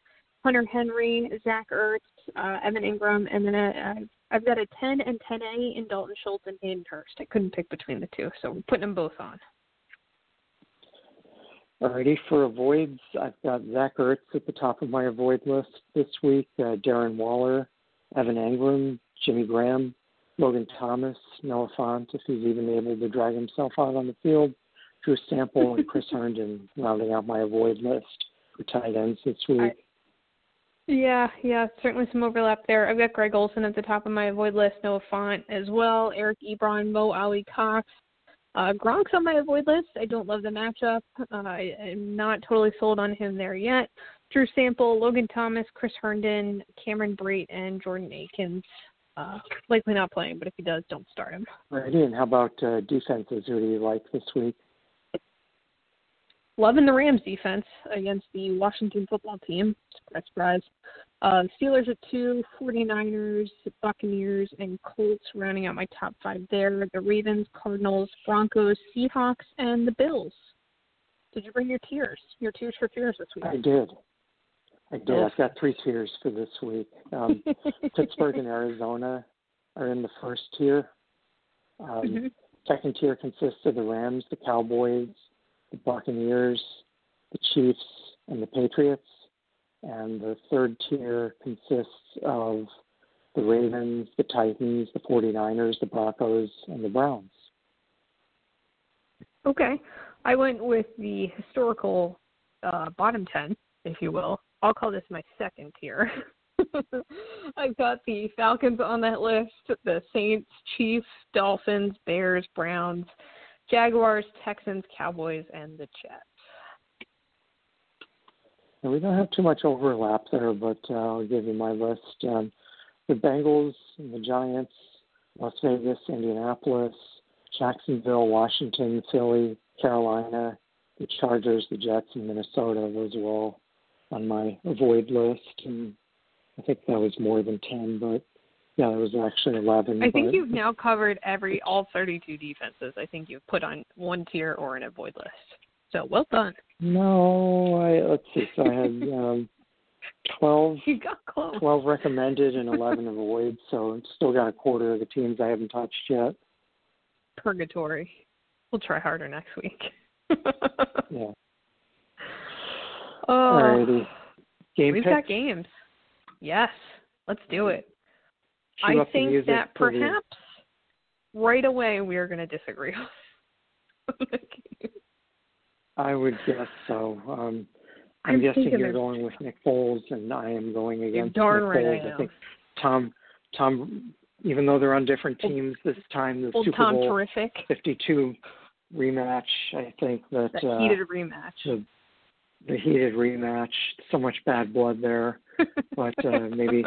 Hunter Henry, Zach Ertz, uh, Evan Engram, and then uh, I've got a 10 and 10A in Dalton Schultz and Hayden Hurst. I couldn't pick between the two, so we're putting them both on. Alrighty, for avoids, I've got Zach Ertz at the top of my avoid list this week. Uh, Darren Waller, Evan Engram, Jimmy Graham, Logan Thomas, Noah Fant, if he's even able to drag himself out on the field, Drew Sample, and Chris [laughs] Herndon rounding out my avoid list for tight ends this week. I, yeah, yeah, certainly some overlap there. I've got Greg Olsen at the top of my avoid list, Noah Fant as well, Eric Ebron, Mo Alie-Cox. Uh, Gronk's on my avoid list. I don't love the matchup. Uh, I, I'm not totally sold on him there yet. Drew Sample, Logan Thomas, Chris Herndon, Cameron Brate, and Jordan Akins. Uh, likely not playing, but if he does, don't start him. Right. And how about uh, defenses? Who do you like this week? loving the Rams defense against the Washington football team. Surprise, surprise. Uh, Steelers at two, 49ers, Buccaneers, and Colts rounding out my top five there. The Ravens, Cardinals, Broncos, Seahawks, and the Bills. Did you bring your tears? Your tears for fears this week? I did. I did. I've got three tiers for this week. Um, [laughs] Pittsburgh and Arizona are in the first tier. Um, mm-hmm. Second tier consists of the Rams, the Cowboys, the Buccaneers, the Chiefs, and the Patriots. And the third tier consists of the Ravens, the Titans, the 49ers, the Broncos, and the Browns. Okay. I went with the historical uh, bottom 10, if you will. I'll call this my second tier. [laughs] I've got the Falcons on that list, the Saints, Chiefs, Dolphins, Bears, Browns, Jaguars, Texans, Cowboys, and the Jets. we don't have too much overlap there, but uh, I'll give you my list. Um, the Bengals the Giants, Las Vegas, Indianapolis, Jacksonville, Washington, Philly, Carolina, the Chargers, the Jets, and Minnesota. Those are all on my avoid list, and I think that was more than ten, but yeah, it was actually 11. I think you've now covered every all 32 defenses. I think you've put on one tier or an avoid list. So well done. No, I let's see. So I had [laughs] um, 12. You got close. 12 recommended and 11 [laughs] avoid. So still got a quarter of the teams I haven't touched yet. Purgatory. We'll try harder next week. [laughs] yeah. Oh, Alrighty. Game we've picks? got games. Yes, let's do it. Cue I think that perhaps the... right away we are going to disagree. [laughs] I would guess so. Um, I'm, I'm guessing you're going with Nick Foles, and I am going against darn Nick right Foles. I, I, think Tom, Tom, even though they're on different teams this time, the Old Super Tom Bowl terrific. 52 rematch. I think that, that uh, heated rematch. The, the heated rematch. So much bad blood there, [laughs] but uh, maybe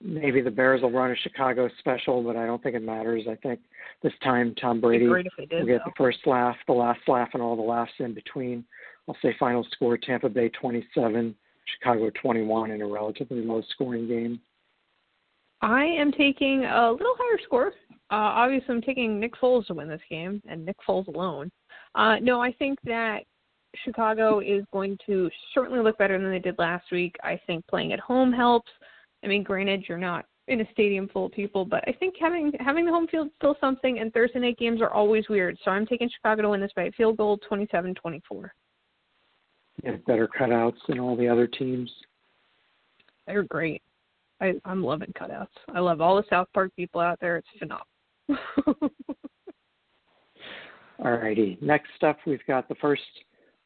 maybe the Bears will run a Chicago special, but I don't think it matters. I think this time Tom Brady did, will get though. the first laugh, the last laugh, and all the laughs in between. I'll say final score: Tampa Bay 27, Chicago 21, in a relatively low-scoring game. I am taking a little higher score. Uh, obviously, I'm taking Nick Foles to win this game, and Nick Foles alone. Uh, no, I think that Chicago is going to certainly look better than they did last week. I think playing at home helps. I mean, granted, you're not in a stadium full of people, but I think having having the home field is still something. And Thursday night games are always weird, so I'm taking Chicago to win this by a field goal, 27-24. Yeah, better cutouts than all the other teams. They're great. I, I'm loving cutouts. I love all the South Park people out there. It's phenomenal. [laughs] all righty. Next up, we've got the first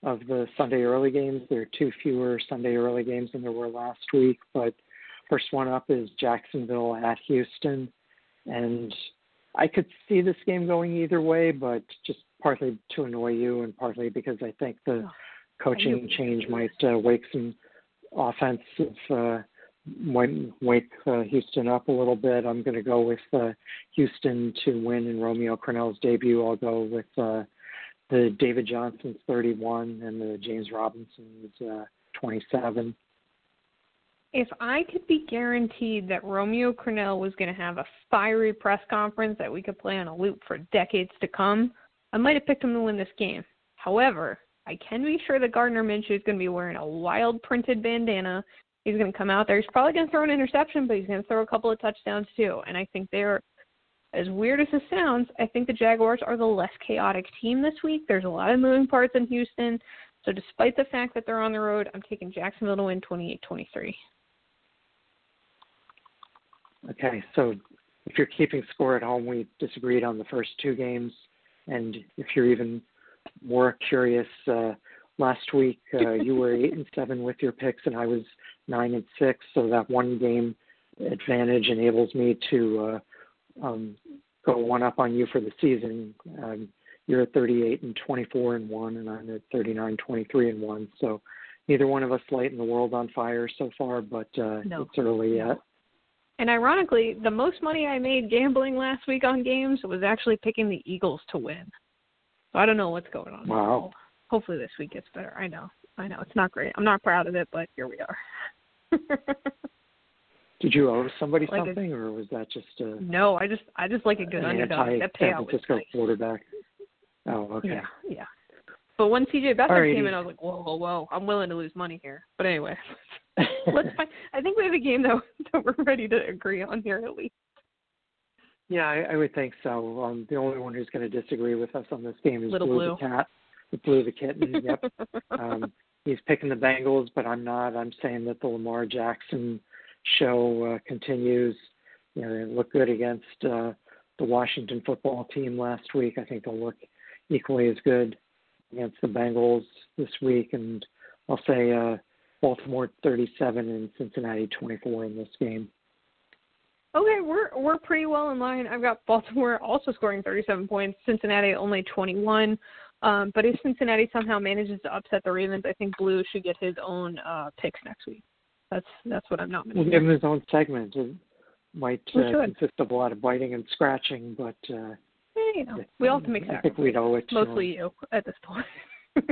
of the Sunday early games. There are two fewer Sunday early games than there were last week, but First one up is Jacksonville at Houston. And I could see this game going either way, but just partly to annoy you and partly because I think the coaching change might uh, wake some offensive uh, might wake uh, Houston up a little bit. I'm going to go with uh, Houston to win in Romeo Crennel's debut. I'll go with uh, the David Johnson's 31 and the James Robinson's uh, 27. If I could be guaranteed that Romeo Crennel was going to have a fiery press conference that we could play on a loop for decades to come, I might have picked him to win this game. However, I can be sure that Gardner Minshew is going to be wearing a wild printed bandana. He's going to come out there. He's probably going to throw an interception, but he's going to throw a couple of touchdowns too. And I think they're as weird as this sounds, I think the Jaguars are the less chaotic team this week. There's a lot of moving parts in Houston. So despite the fact that they're on the road, I'm taking Jacksonville to win 28-23. Okay, so if you're keeping score at home, we disagreed on the first two games, and if you're even more curious, uh, last week uh, you were eight and seven with your picks, and I was nine and six. So that one game advantage enables me to uh, um, go one up on you for the season. Um, you're at 38 and 24 and one, and I'm at 39, 23 and one. So neither one of us lighting the world on fire so far, but uh, no. it's early yet. And ironically, the most money I made gambling last week on games was actually picking the Eagles to win. So I don't know what's going on. Wow. Hopefully this week gets better. I know. I know. It's not great. I'm not proud of it, but here we are. [laughs] Did you owe somebody like something, or was that just a no? I just I just like a good underdog. That San payout was Francisco nice. quarterback? Oh, okay. Yeah, yeah. But when CJ Beathard Alrighty. came in, I was like, whoa, whoa, whoa! I'm willing to lose money here. But anyway, [laughs] let's [laughs] find. I think we have a game that [laughs] that we're ready to agree on here at least. Yeah, I, I would think so. Um, the only one who's going to disagree with us on this game is Little Blue, Blue. the cat, the Blue the kitten. Yep. um, he's picking the Bengals, but I'm not. I'm saying that the Lamar Jackson show uh, continues. You know, they look good against uh, the Washington football team last week. I think they'll look equally as good against the Bengals this week, and I'll say uh, Baltimore 37 and Cincinnati 24 in this game. Okay, we're we're pretty well in line. I've got Baltimore also scoring 37 points, Cincinnati only 21. Um, but if Cincinnati somehow manages to upset the Ravens, I think Blue should get his own uh, picks next week. That's that's what I'm not. We'll give him his own segment. It might We uh, consist of a lot of biting and scratching, but uh, Eh, you know, we all have to make I think we'd owe it. Mostly him. you at this point. [laughs]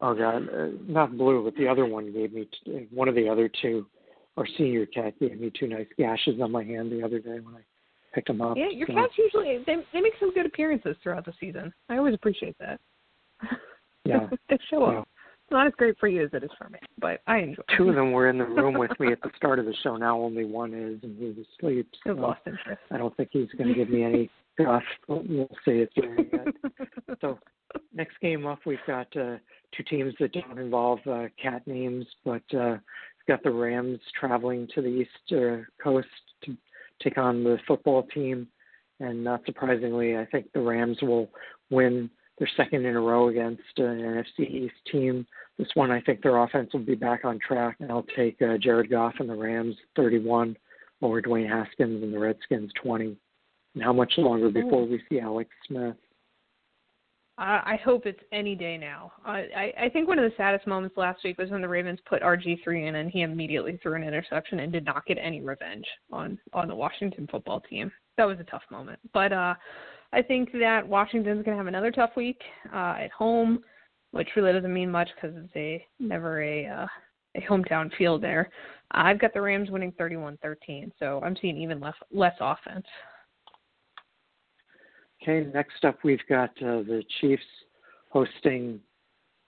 Oh God, uh, not blue, but the other one gave me t- one of the other two. Our senior cat gave me two nice gashes on my hand the other day when I picked them up. yeah, your so, cats usually they they make some good appearances throughout the season. I always appreciate that. Yeah. [laughs] they show up. Not as great for you as it is for me, but I enjoy. it. two of them were in the room with me at the [laughs] start of the show. Now only one is, and he's asleep. So lost interest. I don't think he's going to give me any [laughs] guff. but We'll see. It's very good. So next game up, we've got uh, two teams that don't involve uh, cat names, but uh, we've got the Rams traveling to the East uh, Coast to take on the football team, and not surprisingly, I think the Rams will win their second in a row against uh, an NFC East team. This one, I think their offense will be back on track, and I'll take uh, Jared Goff and the Rams 31 over Dwayne Haskins and the Redskins 20. And how much longer before we see Alex Smith? I I hope it's any day now. I, I I think one of the saddest moments last week was when the Ravens put RG three in and he immediately threw an interception and did not get any revenge on on the Washington football team. That was a tough moment. But uh I think that Washington's going to have another tough week uh at home, which really doesn't mean much because it's a never a uh, a hometown field there. I've got the Rams winning 31-13, so I'm seeing even less less offense. Okay, next up we've got uh, the Chiefs hosting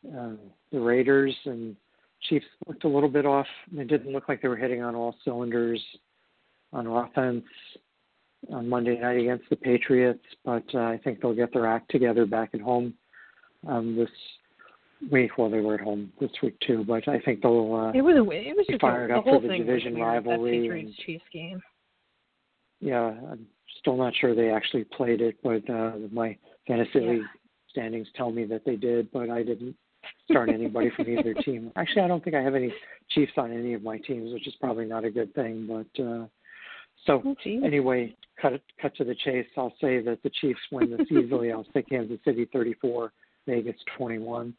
uh, the Raiders, and Chiefs looked a little bit off. They didn't look like they were hitting on all cylinders on offense on Monday night against the Patriots, but uh, I think they'll get their act together back at home um, this week. Well, they were at home this week too, but I think they'll. Uh, It was a, it was just fired a, the up for whole the division rivalry That Patriots Chiefs game. yeah, I'm still not sure they actually played it, but uh, my fantasy Yeah. league standings tell me that they did, but I didn't start anybody from either [laughs] team. Actually, I don't think I have any Chiefs on any of my teams, which is probably not a good thing. But uh, so Oh, anyway, cut cut to the chase. I'll say that the Chiefs win this easily. I'll say Kansas City 34, Vegas 21.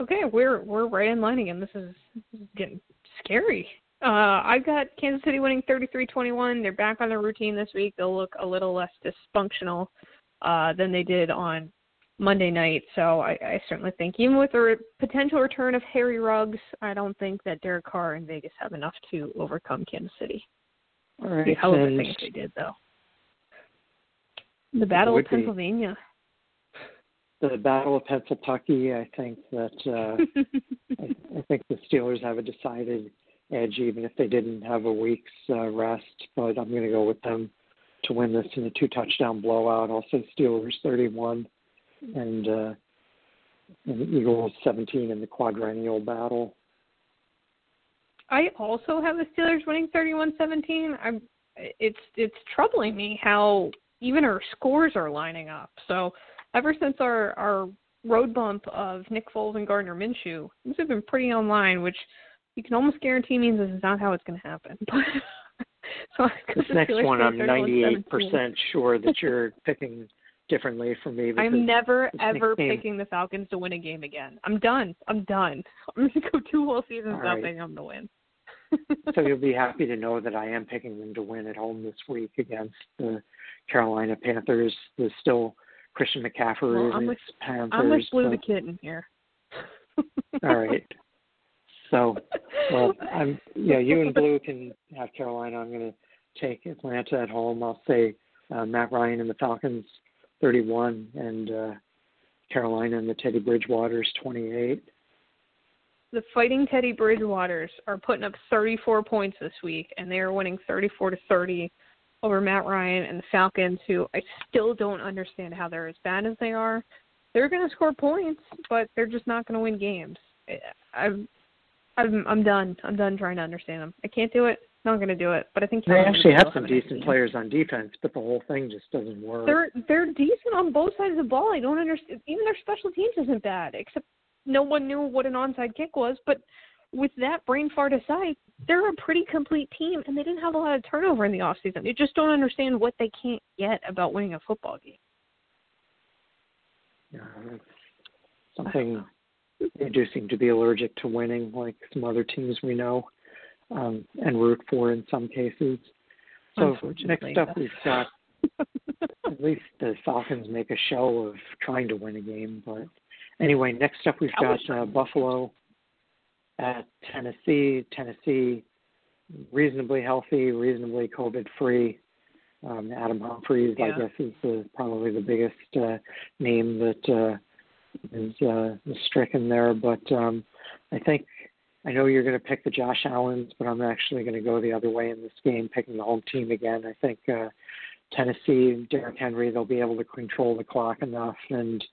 Okay, we're we're right in line again. This is, this is getting scary. Uh, I've got Kansas City winning 33-21. They're back on their routine this week. They'll look a little less dysfunctional. uh, than they did on Monday night. So I, I certainly think, even with the re- potential return of Harry Ruggs, I don't think that Derek Carr and Vegas have enough to overcome Kansas City. All right. Be hell of a thing if they did, though. The Battle of would be. Pennsylvania. the Battle of Pennsylvania, I think that uh, I, I think the Steelers have a decided edge, even if they didn't have a week's uh, rest. But I'm going to go with them to win this in a two touchdown blowout. Also, Steelers 31 and, uh, and Eagles 17 in the quadrennial battle. I also have the Steelers winning 31-17. I'm it's it's troubling me how even our scores are lining up. So ever since our our road bump of Nick Foles and Gardner Minshew, things have been pretty online, which you can almost guarantee means this is not how it's going [laughs] to happen. so This next one, I'm 98% sure that [laughs] you're picking differently from me. I'm never ever next game- picking the Falcons to win a game again. I'm done. I'm done. [laughs] I'm going to go two whole seasons All without right. to win. So [laughs] you'll be happy to know that I am picking them to win at home this week against the Carolina Panthers. There's still Christian McCaffrey Well, and I'm with- Panthers. I'm with Blue the Kitten here. [laughs] all right. So, well, I'm yeah. You and Blue can have Carolina. I'm going to take Atlanta at home. I'll say uh, Matt Ryan and the Falcons 31, and uh, Carolina and the Teddy Bridgewaters 28. The Fighting Teddy Bridgewaters are putting up 34 points this week, and they are winning 34 to 30 over Matt Ryan and the Falcons, who I still don't understand how they're as bad as they are. They're going to score points, but they're just not going to win games. I'm, I'm, I'm done. I'm done trying to understand them. I can't do it. Not going to do it. But I think They actually have some decent game. players on defense, but the whole thing just doesn't work. They're they're decent on both sides of the ball. I don't understand. Even their special teams isn't bad, except no one knew what an onside kick was. But with that brain fart aside, they're a pretty complete team, and they didn't have a lot of turnover in the off season. They just don't understand what they can't get about winning a football game. Yeah, something they do seem to be allergic to winning, like some other teams we know um, and root for in some cases. So next up, we've got [laughs] at least the Falcons make a show of trying to win a game. But anyway, next up we've got uh, Buffalo at Tennessee. Tennessee reasonably healthy, reasonably COVID free. Um, Adam Humphries, I guess, is the, probably the biggest uh, name that uh, is, uh, is stricken there. But um, I think I know you're going to pick the Josh Allens, but I'm actually going to go the other way in this game, picking the home team again. I think uh, Tennessee, Derrick Henry, they'll be able to control the clock enough, and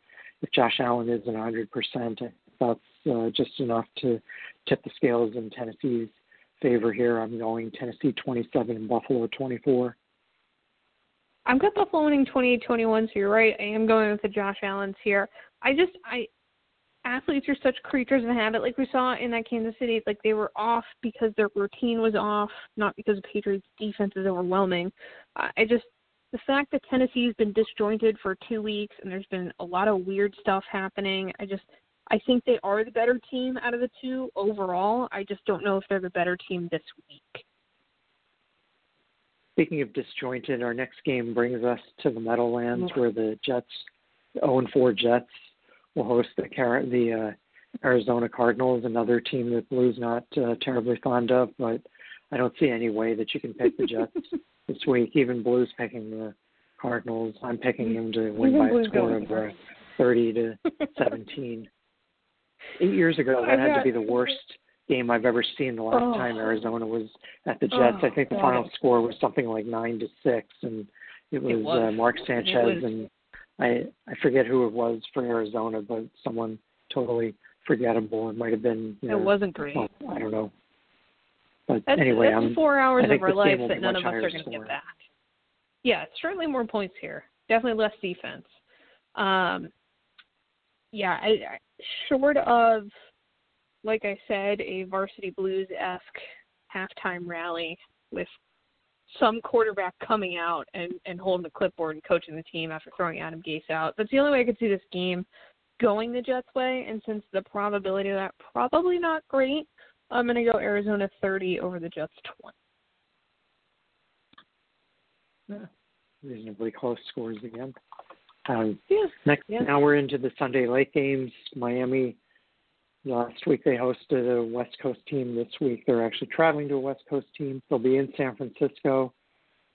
if Josh Allen isn't 100%, that's uh, just enough to tip the scales in Tennessee's favor here. I'm going Tennessee 27 and Buffalo 24. I've got Buffalo winning 28-21, so you're right. I am going with the Josh Allens here. I just I athletes are such creatures of habit, like we saw in that Kansas City. Like they were off because their routine was off, not because the Patriots' defense is overwhelming. I just the fact that Tennessee's been disjointed for two weeks and there's been a lot of weird stuff happening. I just I think they are the better team out of the two overall. I just don't know if they're the better team this week. Speaking of disjointed, our next game brings us to the Meadowlands, Mhm. where the Jets, 0 and 4 Jets, will host the Car- the uh, Arizona Cardinals, another team that Blue's not uh, terribly fond of. But I don't see any way that you can pick the Jets [laughs] this week. Even Blue's picking the Cardinals. I'm picking them to win Even by a score of uh, 30 to [laughs] 17. Eight years ago, that had to be the worst game I've ever seen. The last Oh. time Arizona was at the Jets, Oh, I think the God. final score was something like nine to six, and it was, was. Uh, Mark Sanchez was. and I I forget who it was for Arizona, but someone totally forgettable. It might have been you know, It wasn't great. well, I don't know. But That's, anyway, that's I'm four hours of our life that none of us are going to get back. Yeah, certainly more points here. Definitely less defense. Um, yeah, I, I, short of, like I said, a varsity blues esque halftime rally with some quarterback coming out and, and holding the clipboard and coaching the team after throwing Adam Gase out. That's the only way I could see this game going the Jets' way. And since the probability of that probably not great, I'm going to go Arizona 30 over the Jets 20. Yeah. reasonably close scores again. Um, Yeah. next, Yeah. now we're into the Sunday late games. Miami last week they hosted a West Coast team. This week they're actually traveling to a West Coast team. They'll be in San Francisco.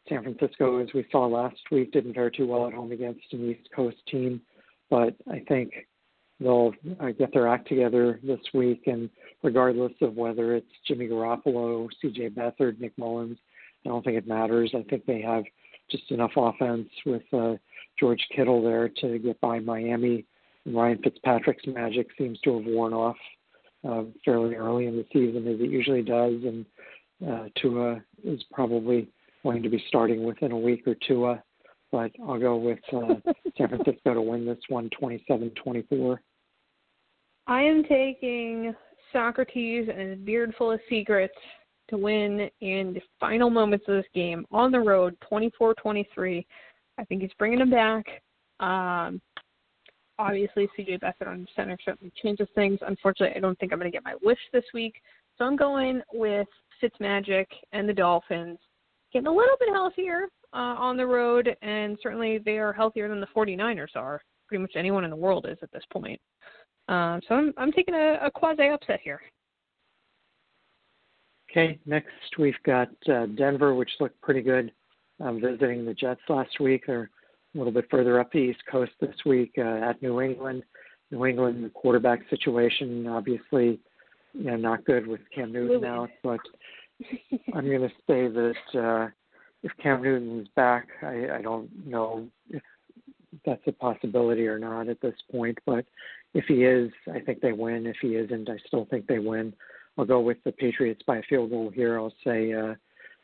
San Francisco, as we saw last week, didn't fare too well at home against an East Coast team, but I think they'll uh, get their act together this week. And regardless of whether it's Jimmy Garoppolo, C.J. Beathard, Nick Mullens, I don't think it matters. I think they have just enough offense with uh, George Kittle there to get by Miami. And Ryan Fitzpatrick's magic seems to have worn off uh, fairly early in the season, as it usually does. And uh, Tua is probably going to be starting within a week or two. But I'll go with uh, [laughs] San Francisco to win this one, 27-24. I am taking Socrates and his beard full of secrets to win in the final moments of this game on the road, 24-23. I think he's bringing him back. Um, obviously, CJ Beathard on center certainly changes things. Unfortunately, I don't think I'm going to get my wish this week, so I'm going with Fitzmagic and the Dolphins getting a little bit healthier uh, on the road, and certainly they are healthier than the 49ers are. Pretty much anyone in the world is at this point. Um, so I'm I'm taking a, a quasi upset here. Okay, next we've got uh, Denver, which looked pretty good um, visiting the Jets last week. They're a little bit further up the East Coast this week uh, at New England. New England, the quarterback situation, obviously, you know, not good with Cam Newton out, but [laughs] I'm going to say that uh, if Cam Newton's back, I, I don't know if that's a possibility or not at this point. But if he is, I think they win. If he isn't, I still think they win. I'll go with the Patriots by a field goal here. I'll say, uh,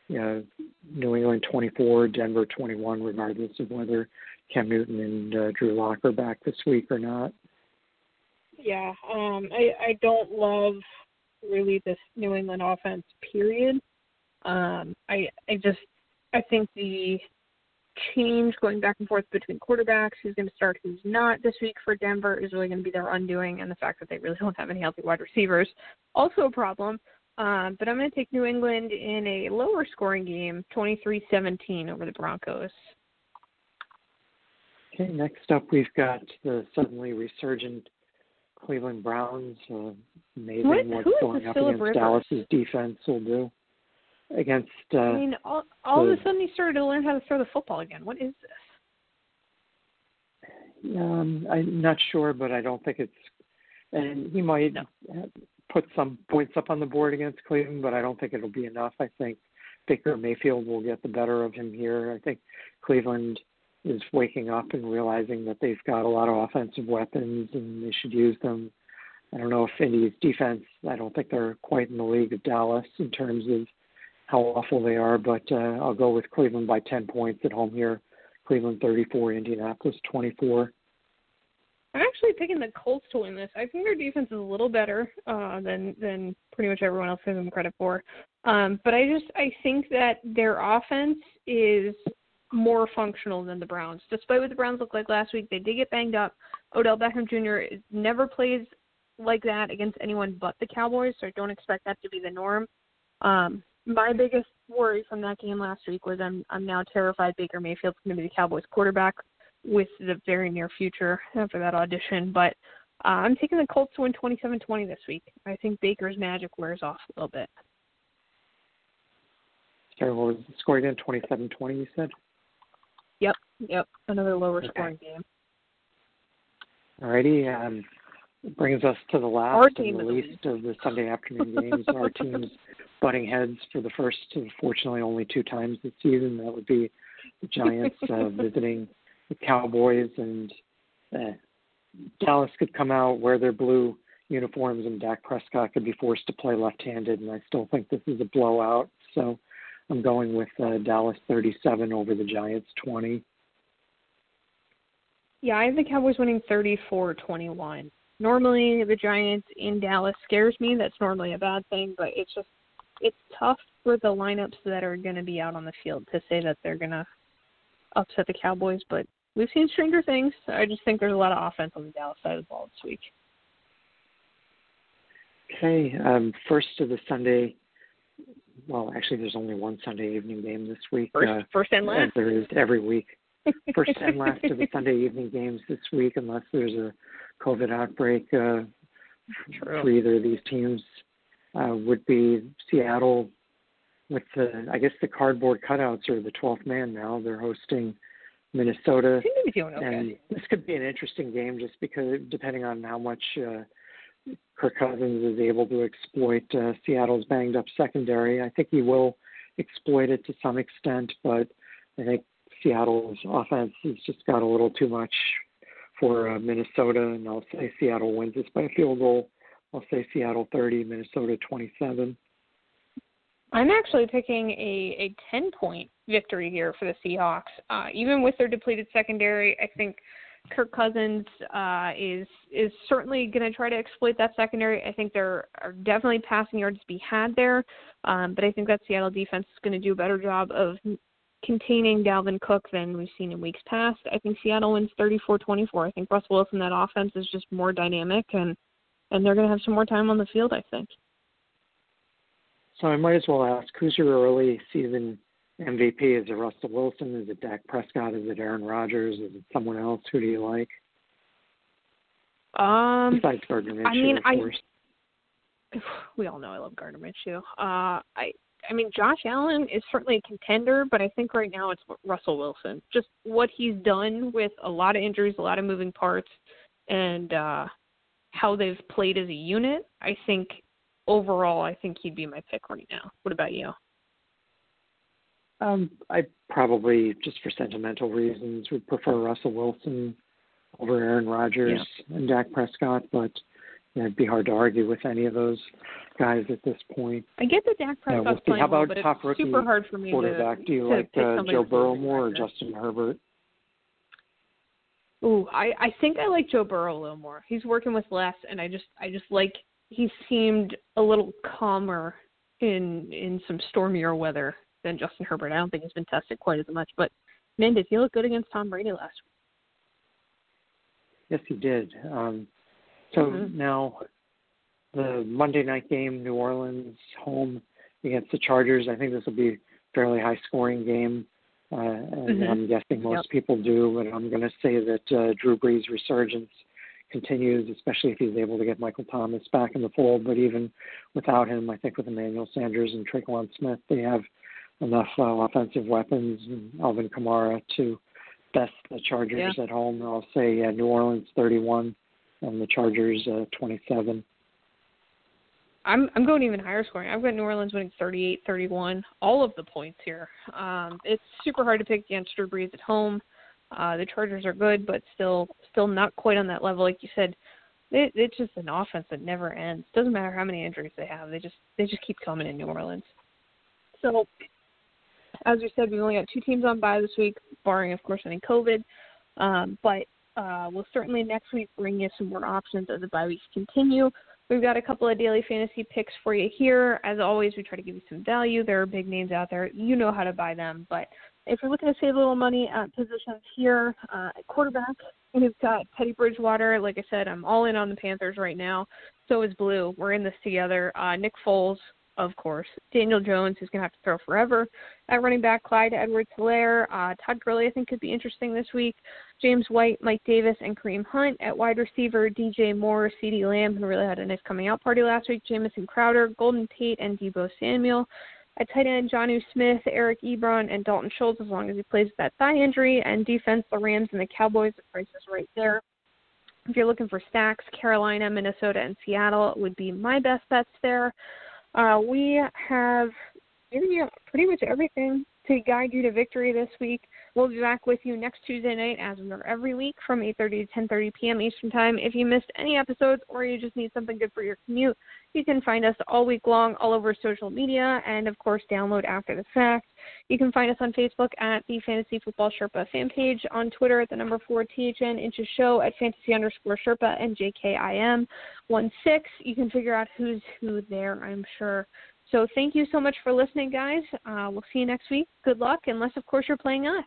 you know, New England 24, Denver 21, regardless of whether Cam Newton and uh, Drew Lock are back this week or not. Yeah, um, I I don't love really this New England offense. Period. Um, I I just I think the change going back and forth between quarterbacks, who's going to start, who's not this week for Denver, is really going to be their undoing, and the fact that they really don't have any healthy wide receivers, also a problem. Um, but I'm going to take New England in a lower scoring game, 23-17 over the Broncos. Okay, next up we've got the suddenly resurgent Cleveland Browns. Uh, amazing What- what's going up against Rivers? Dallas's defense will do. Against uh, I mean, all, all of a sudden he started to learn how to throw the football again. What is this? Um, I'm not sure, but I don't think it's. And he might No. put some points up on the board against Cleveland, but I don't think it'll be enough. I think Baker Mayfield will get the better of him here. I think Cleveland is waking up and realizing that they've got a lot of offensive weapons and they should use them. I don't know if Indy's defense. I don't think they're quite in the league of Dallas in terms of how awful they are, but uh, I'll go with Cleveland by 10 points at home here. Cleveland 34, Indianapolis 24. I'm actually picking the Colts to win this. I think their defense is a little better uh, than than pretty much everyone else gives them credit for. Um, but I just I think that their offense is more functional than the Browns. Despite what the Browns looked like last week, they did get banged up. Odell Beckham Jr. never plays like that against anyone but the Cowboys, so I don't expect that to be the norm. Um, my biggest worry from that game last week was I'm I'm now terrified Baker Mayfield's going to be the Cowboys quarterback with the very near future after that audition. But uh, I'm taking the Colts to win 27-20 this week. I think Baker's magic wears off a little bit. Sorry, what was the score again? 27-20, you said? Yep, yep, another lower Okay. scoring game. Alrighty, um, brings us to the last and the least of the Sunday afternoon games. Our [laughs] teams butting heads for the first, fortunately, only two times this season. That would be the Giants uh, [laughs] visiting the Cowboys, and uh, Dallas could come out wear their blue uniforms, and Dak Prescott could be forced to play left-handed. And I still think this is a blowout. So I'm going with uh, Dallas 37 over the Giants 20. Yeah, I have the Cowboys winning 34-21. Normally, the Giants in Dallas scares me. That's normally a bad thing, but it's just it's tough for the lineups that are going to be out on the field to say that they're going to upset the Cowboys. But we've seen stranger things. I just think there's a lot of offense on the Dallas side of the ball this week. Okay, um, first of the Sunday. Well, actually, there's only one Sunday evening game this week. First, uh, first and as last. there is every week. first and last of the [laughs] Sunday evening games this week, unless there's a COVID outbreak uh, for either of these teams. Uh, would be Seattle with the I guess the cardboard cutouts are the 12th man now. They're hosting Minnesota, okay. and this could be an interesting game just because depending on how much uh, Kirk Cousins is able to exploit uh, Seattle's banged up secondary. I think he will exploit it to some extent, but I think Seattle's offense has just got a little too much for uh, Minnesota, and I'll say Seattle wins this by a field goal. I'll say Seattle 30, Minnesota 27. I'm actually picking a, a 10 point victory here for the Seahawks. Uh, even with their depleted secondary, I think Kirk Cousins uh, is is certainly going to try to exploit that secondary. I think there are definitely passing yards to be had there, um, but I think that Seattle defense is going to do a better job of containing Dalvin Cook than we've seen in weeks past. I think Seattle wins 34-24. I think Russell Wilson that offense is just more dynamic and and they're going to have some more time on the field. I think. So I might as well ask, who's your early season MVP? Is it Russell Wilson? Is it Dak Prescott? Is it Aaron Rodgers? Is it someone else? Who do you like? Um, Besides Gardner Minshew, I mean, of I. [sighs] We all know I love Gardner Minshew. Uh, I, I mean, Josh Allen is certainly a contender, but I think right now it's Russell Wilson. Just what he's done with a lot of injuries, a lot of moving parts, and uh, how they've played as a unit. I think overall, I think he'd be my pick right now. What about you? Um, I probably, just for sentimental reasons, would prefer Russell Wilson over Aaron Rodgers yeah. and Dak Prescott, but it'd be hard to argue with any of those guys at this point. I get that Dak Prescott's yeah, we'll playing How about well, but top it's rookie super hard for me quarterback? to Do you to like uh, Joe Burrow more or. Justin Herbert? Ooh, I I think I like Joe Burrow a little more. He's working with less, and I just I just like he seemed a little calmer in in some stormier weather than Justin Herbert. I don't think he's been tested quite as much, but man, did he look good against Tom Brady last week? Yes, he did. Um, so Mhm. now the Monday night game, New Orleans home against the Chargers. I think this will be a fairly high scoring game. Uh, and Mhm. I'm guessing most Yep. people do, but I'm going to say that uh, Drew Brees' resurgence continues, especially if he's able to get Michael Thomas back in the fold. But even without him, I think with Emmanuel Sanders and Tre'Quan Smith, they have enough uh, offensive weapons and Alvin Kamara to best the Chargers Yeah. at home. I'll say uh, New Orleans 31 and the Chargers uh, 27. I'm I'm going even higher scoring. I've got New Orleans winning 38-31, all of the points here. Um, it's super hard to pick against Drew Brees at home. Uh, the Chargers are good, but still still not quite on that level. Like you said, it, it's just an offense that never ends. Doesn't matter how many injuries they have, they just they just keep coming in New Orleans. So, as we said, we've only got two teams on bye this week, barring of course any COVID. Um, but uh, we'll certainly next week bring you some more options as the bye weeks continue. We've got a couple of daily fantasy picks for you here. As always, we try to give you some value. There are big names out there. You know how to buy them. But if you're looking to save a little money at positions here, uh, at quarterback, we've got Teddy Bridgewater. Like I said, I'm all in on the Panthers right now. So is Blue. We're in this together. Uh, Nick Foles, of course. Daniel Jones, who's going to have to throw forever. At running back, Clyde Edwards Helaire. Uh, Todd Gurley, I think, could be interesting this week. James White, Mike Davis, and Kareem Hunt. At wide receiver, DJ Moore, CeeDee Lamb, who really had a nice coming out party last week. Jamison Crowder, Golden Tate, and Deebo Samuel. At tight end, Jonnu Smith, Eric Ebron, and Dalton Schultz, as long as he plays with that thigh injury. And defense, the Rams and the Cowboys. The price is right there. If you're looking for stacks, Carolina, Minnesota, and Seattle would be my best bets there. Uh, we have pretty much everything to guide you to victory this week. We'll be back with you next Tuesday night, as we are every week, from 8:30 to 10:30 p.m. Eastern Time. If you missed any episodes or you just need something good for your commute, you can find us all week long all over social media, and of course, download after the fact. You can find us on Facebook at the Fantasy Football Sherpa fan page, on Twitter at the number four THN inches show at fantasy underscore Sherpa and JKIM one six. You can figure out who's who there, I'm sure. So thank you so much for listening, guys. Uh, we'll see you next week. Good luck, unless of course you're playing us.